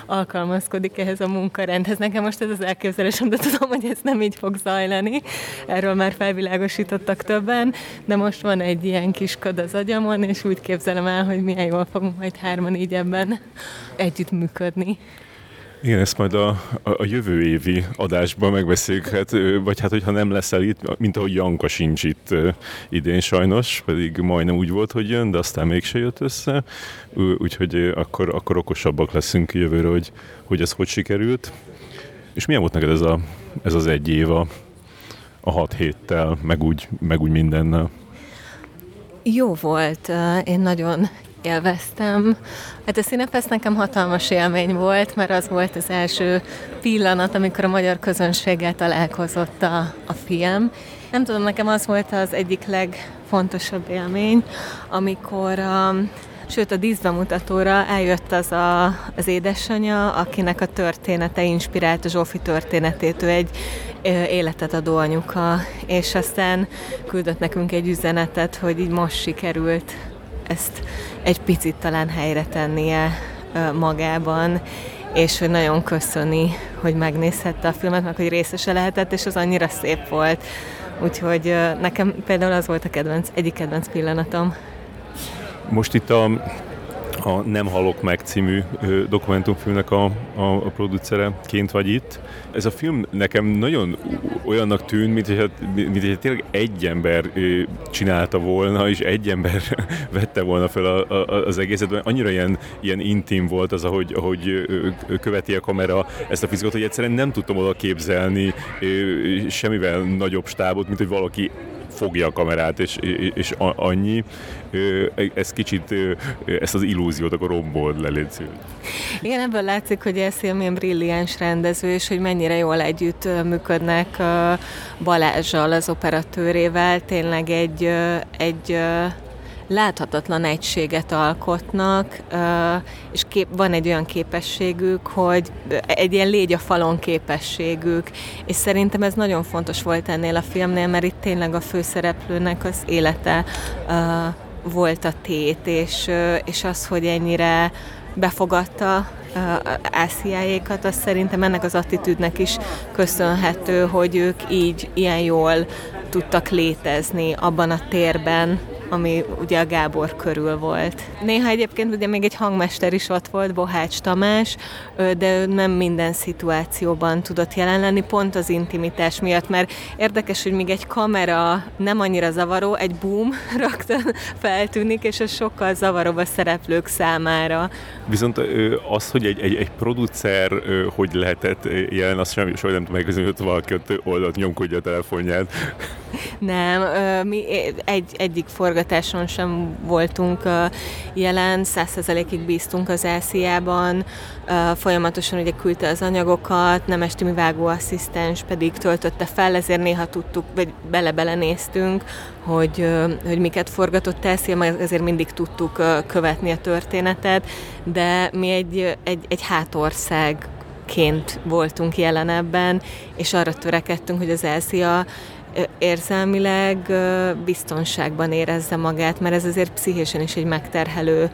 alkalmazkodik ehhez a munkarendhez. Nekem most ez az elképzelésem, de tudom, hogy ez nem így fog zajlani. Erről már felvilágosítottak többen, de most van egy ilyen kis köd az agyamon, és úgy képzelem el, hogy milyen jól fogunk majd hárman így ebben együtt működni. Igen, ezt majd a, a, a jövő évi adásban megbeszéljük, hát, vagy hát, hogyha nem leszel itt, mint ahogy Janka sincs itt idén sajnos, pedig majdnem úgy volt, hogy jön, de aztán mégse jött össze, úgyhogy akkor, akkor okosabbak leszünk jövőre, hogy, hogy ez hogy sikerült. És milyen volt neked ez, a, ez az egy év a, a hat héttel, meg úgy, meg úgy mindennel? Jó volt, én nagyon élveztem. Hát a Színefesz nekem hatalmas élmény volt, mert az volt az első pillanat, amikor a magyar közönséggel találkozott a, a film. Nem tudom, nekem az volt az egyik legfontosabb élmény, amikor a, Sőt, a díszbemutatóra eljött az a, az édesanyja, akinek a története inspirált a Zsófi történetét. Ő egy életet adó anyuka, és aztán küldött nekünk egy üzenetet, hogy így most sikerült ezt egy picit talán helyre tennie magában, és hogy nagyon köszöni, hogy megnézhette a filmet, meg hogy részese lehetett, és az annyira szép volt. Úgyhogy nekem például az volt a kedvenc, egyik kedvenc pillanatom. Most itt a a Nem halok meg című dokumentumfilmnek a, a, a producereként vagy itt. Ez a film nekem nagyon olyannak tűnt, mint hogy, mint hogy tényleg egy ember csinálta volna, és egy ember vette volna fel a, a, az egészet. Annyira ilyen, ilyen intim volt az, ahogy, ahogy követi a kamera ezt a fizikot, hogy egyszerűen nem tudtam oda képzelni semmivel nagyobb stábot, mint hogy valaki fogja a kamerát, és, és annyi. Ez kicsit, ezt az illúziót akkor rombold le, Igen, ebből látszik, hogy ez milyen brilliáns rendező, és hogy mennyire jól együtt működnek Balázsal, az operatőrével. Tényleg egy, egy láthatatlan egységet alkotnak, és kép, van egy olyan képességük, hogy egy ilyen légy a falon képességük, és szerintem ez nagyon fontos volt ennél a filmnél, mert itt tényleg a főszereplőnek az élete volt a tét, és, és az, hogy ennyire befogadta Ásziáékat, az szerintem ennek az attitűdnek is köszönhető, hogy ők így ilyen jól tudtak létezni abban a térben, ami ugye a Gábor körül volt. Néha egyébként ugye még egy hangmester is ott volt, Bohács Tamás, de ő nem minden szituációban tudott jelen lenni, pont az intimitás miatt, mert érdekes, hogy még egy kamera nem annyira zavaró, egy boom rögtön feltűnik, és ez sokkal zavaróbb a szereplők számára. Viszont az, hogy egy, egy, egy producer hogy lehetett jelen, azt sem soha nem tudom megközölni, hogy valaki ott oldalt nyomkodja a telefonját. Nem, mi egy, egyik forgatáson sem voltunk jelen, százszerzelékig bíztunk az elszíjában, folyamatosan ugye küldte az anyagokat, nem esti mi vágóasszisztens pedig töltötte fel, ezért néha tudtuk, vagy bele-bele néztünk, hogy, hogy miket forgatott Elszia, meg ezért mindig tudtuk követni a történetet, de mi egy, egy, egy hátország ként voltunk jelen ebben, és arra törekedtünk, hogy az Elszia érzelmileg biztonságban érezze magát, mert ez azért pszichésen is egy megterhelő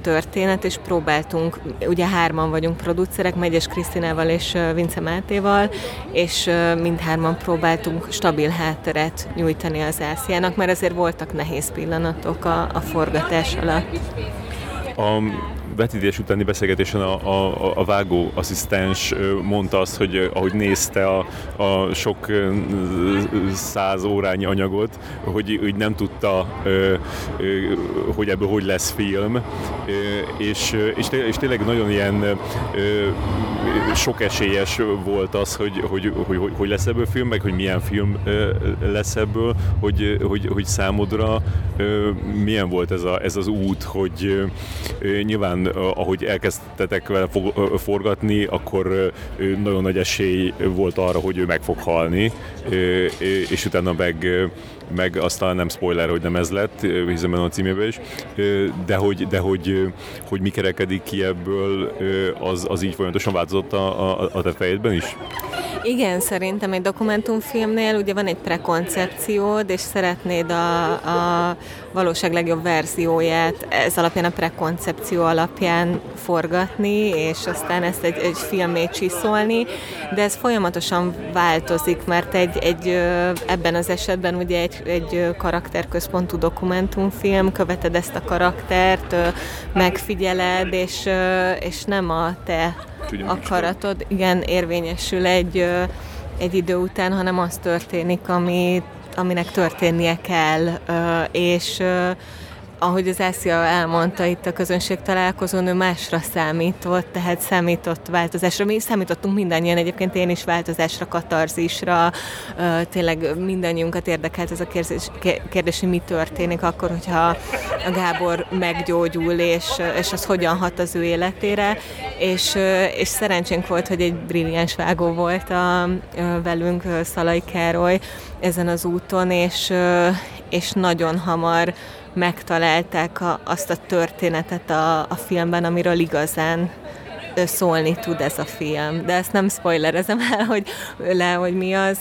történet, és próbáltunk, ugye hárman vagyunk producerek, Megyes Krisztinával és Vince Mátéval, és mindhárman próbáltunk stabil hátteret nyújtani az Ásziának, mert azért voltak nehéz pillanatok a, a forgatás alatt. A vetítés utáni beszélgetésen a, a, a vágó asszisztens mondta azt, hogy ahogy nézte a, a sok száz órányi anyagot, hogy, hogy nem tudta, hogy ebből hogy lesz film, és, és, tényleg nagyon ilyen sok esélyes volt az, hogy, hogy, hogy, hogy lesz ebből film, meg hogy milyen film lesz ebből, hogy, hogy, hogy számodra milyen volt ez, a, ez az út, hogy nyilván ahogy elkezdtetek vele forgatni, akkor nagyon nagy esély volt arra, hogy ő meg fog halni, és utána meg, meg aztán nem spoiler, hogy nem ez lett, hiszem a címében is, de hogy, de hogy, hogy mi kerekedik ki ebből, az, az így folyamatosan változott a, a, a te fejedben is? Igen, szerintem egy dokumentumfilmnél ugye van egy prekoncepciód, és szeretnéd a, a valóság legjobb verzióját ez alapján a prekoncepció alapján forgatni, és aztán ezt egy, egy filmé csiszolni, de ez folyamatosan változik, mert egy, egy ebben az esetben ugye egy, egy karakterközpontú dokumentumfilm, követed ezt a karaktert, megfigyeled, és, és nem a te akaratod, igen, érvényesül egy, egy idő után, hanem az történik, ami, aminek történnie kell, és ahogy az Ássia elmondta itt a közönség találkozón, ő másra számított, tehát számított változásra. Mi számítottunk mindannyian, egyébként én is változásra, katarzisra, tényleg mindannyiunkat érdekelt ez a kérdés, kérdés hogy mi történik akkor, hogyha a Gábor meggyógyul, és, és az hogyan hat az ő életére, és, és szerencsénk volt, hogy egy brilliáns vágó volt a, velünk, Szalai Károly ezen az úton, és, és nagyon hamar megtalálták a, azt a történetet a, a filmben, amiről igazán szólni tud ez a film. De ezt nem spoilerezem el, hogy le, hogy mi az,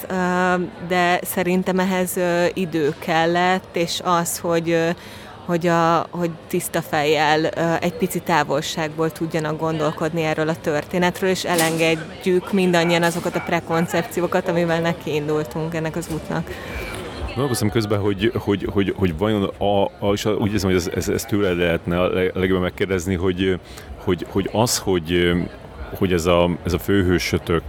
de szerintem ehhez idő kellett, és az, hogy hogy, a, hogy tiszta fejjel egy pici távolságból tudjanak gondolkodni erről a történetről, és elengedjük mindannyian azokat a prekoncepciókat, amivel neki indultunk ennek az útnak. Gondolkoztam közben, hogy, hogy, hogy, hogy vajon, a, a, és úgy érzem, hogy ez, ez, ez tőle lehetne a legjobban megkérdezni, hogy, hogy, hogy az, hogy, hogy ez a, ez a főhősötök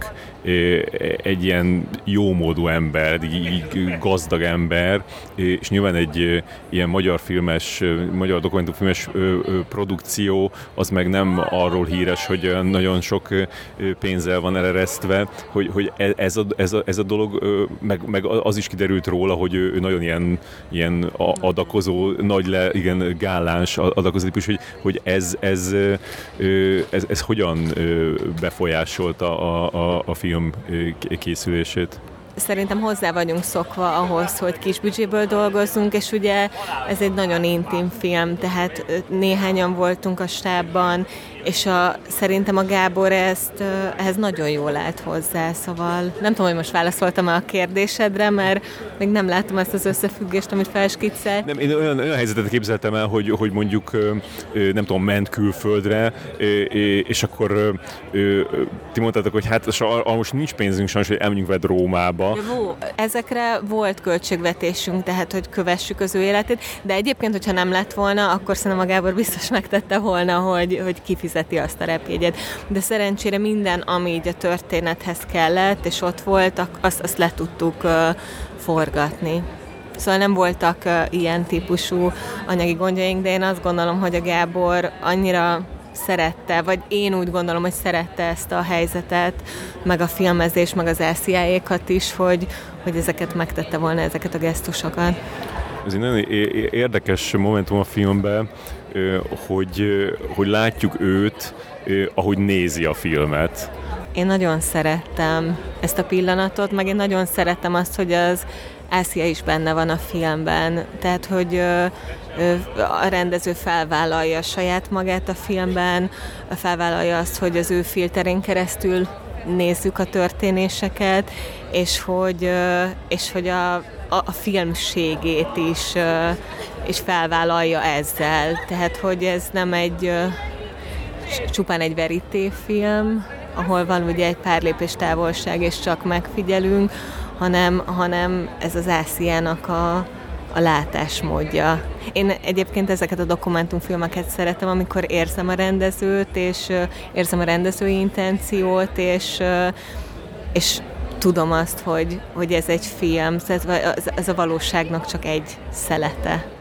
egy ilyen jómódú ember, így gazdag ember, és nyilván egy ilyen magyar filmes, magyar dokumentumfilmes produkció, az meg nem arról híres, hogy nagyon sok pénzzel van eleresztve, hogy, hogy e, ez, a, ez, a, ez a dolog, meg, meg az is kiderült róla, hogy ő nagyon ilyen, ilyen adakozó, nagy le, igen, gáláns adakozó típus, hogy, hogy ez, ez, ez, ez hogyan befolyásolta a, a, a film film készülését? Szerintem hozzá vagyunk szokva ahhoz, hogy kis büdzséből dolgozzunk, és ugye ez egy nagyon intim film, tehát néhányan voltunk a stábban, és a, szerintem a Gábor ezt, ehhez nagyon jól állt hozzá, szóval nem tudom, hogy most válaszoltam a kérdésedre, mert még nem láttam ezt az összefüggést, amit felskiccelt. Nem, én olyan, olyan helyzetet képzeltem el, hogy, hogy mondjuk nem tudom, ment külföldre, és akkor ti mondtátok, hogy hát most nincs pénzünk sajnos, hogy elmenjünk vele Rómába. Ezekre volt költségvetésünk, tehát hogy kövessük az ő életét, de egyébként, hogyha nem lett volna, akkor szerintem a Gábor biztos megtette volna, hogy, hogy kifizeti azt a repjegyet. De szerencsére minden, ami így a történethez kellett, és ott volt, azt, azt le tudtuk forgatni. Szóval nem voltak ilyen típusú anyagi gondjaink, de én azt gondolom, hogy a Gábor annyira szerette, vagy én úgy gondolom, hogy szerette ezt a helyzetet, meg a filmezés, meg az RCA-ékat is, hogy, hogy ezeket megtette volna, ezeket a gesztusokat. Ez egy nagyon érdekes momentum a filmben, hogy, hogy látjuk őt, ahogy nézi a filmet. Én nagyon szerettem ezt a pillanatot, meg én nagyon szerettem azt, hogy az Ászia is benne van a filmben, tehát hogy a rendező felvállalja saját magát a filmben, felvállalja azt, hogy az ő filterén keresztül nézzük a történéseket, és hogy, és hogy a, a, a filmségét is, is felvállalja ezzel. Tehát, hogy ez nem egy csupán egy verítéfilm, ahol van ugye egy pár lépés távolság, és csak megfigyelünk, hanem, hanem ez az Ásziának a, a látásmódja. Én egyébként ezeket a dokumentumfilmeket szeretem, amikor érzem a rendezőt, és érzem a rendezői intenciót, és, és tudom azt, hogy, hogy ez egy film, ez, ez a valóságnak csak egy szelete.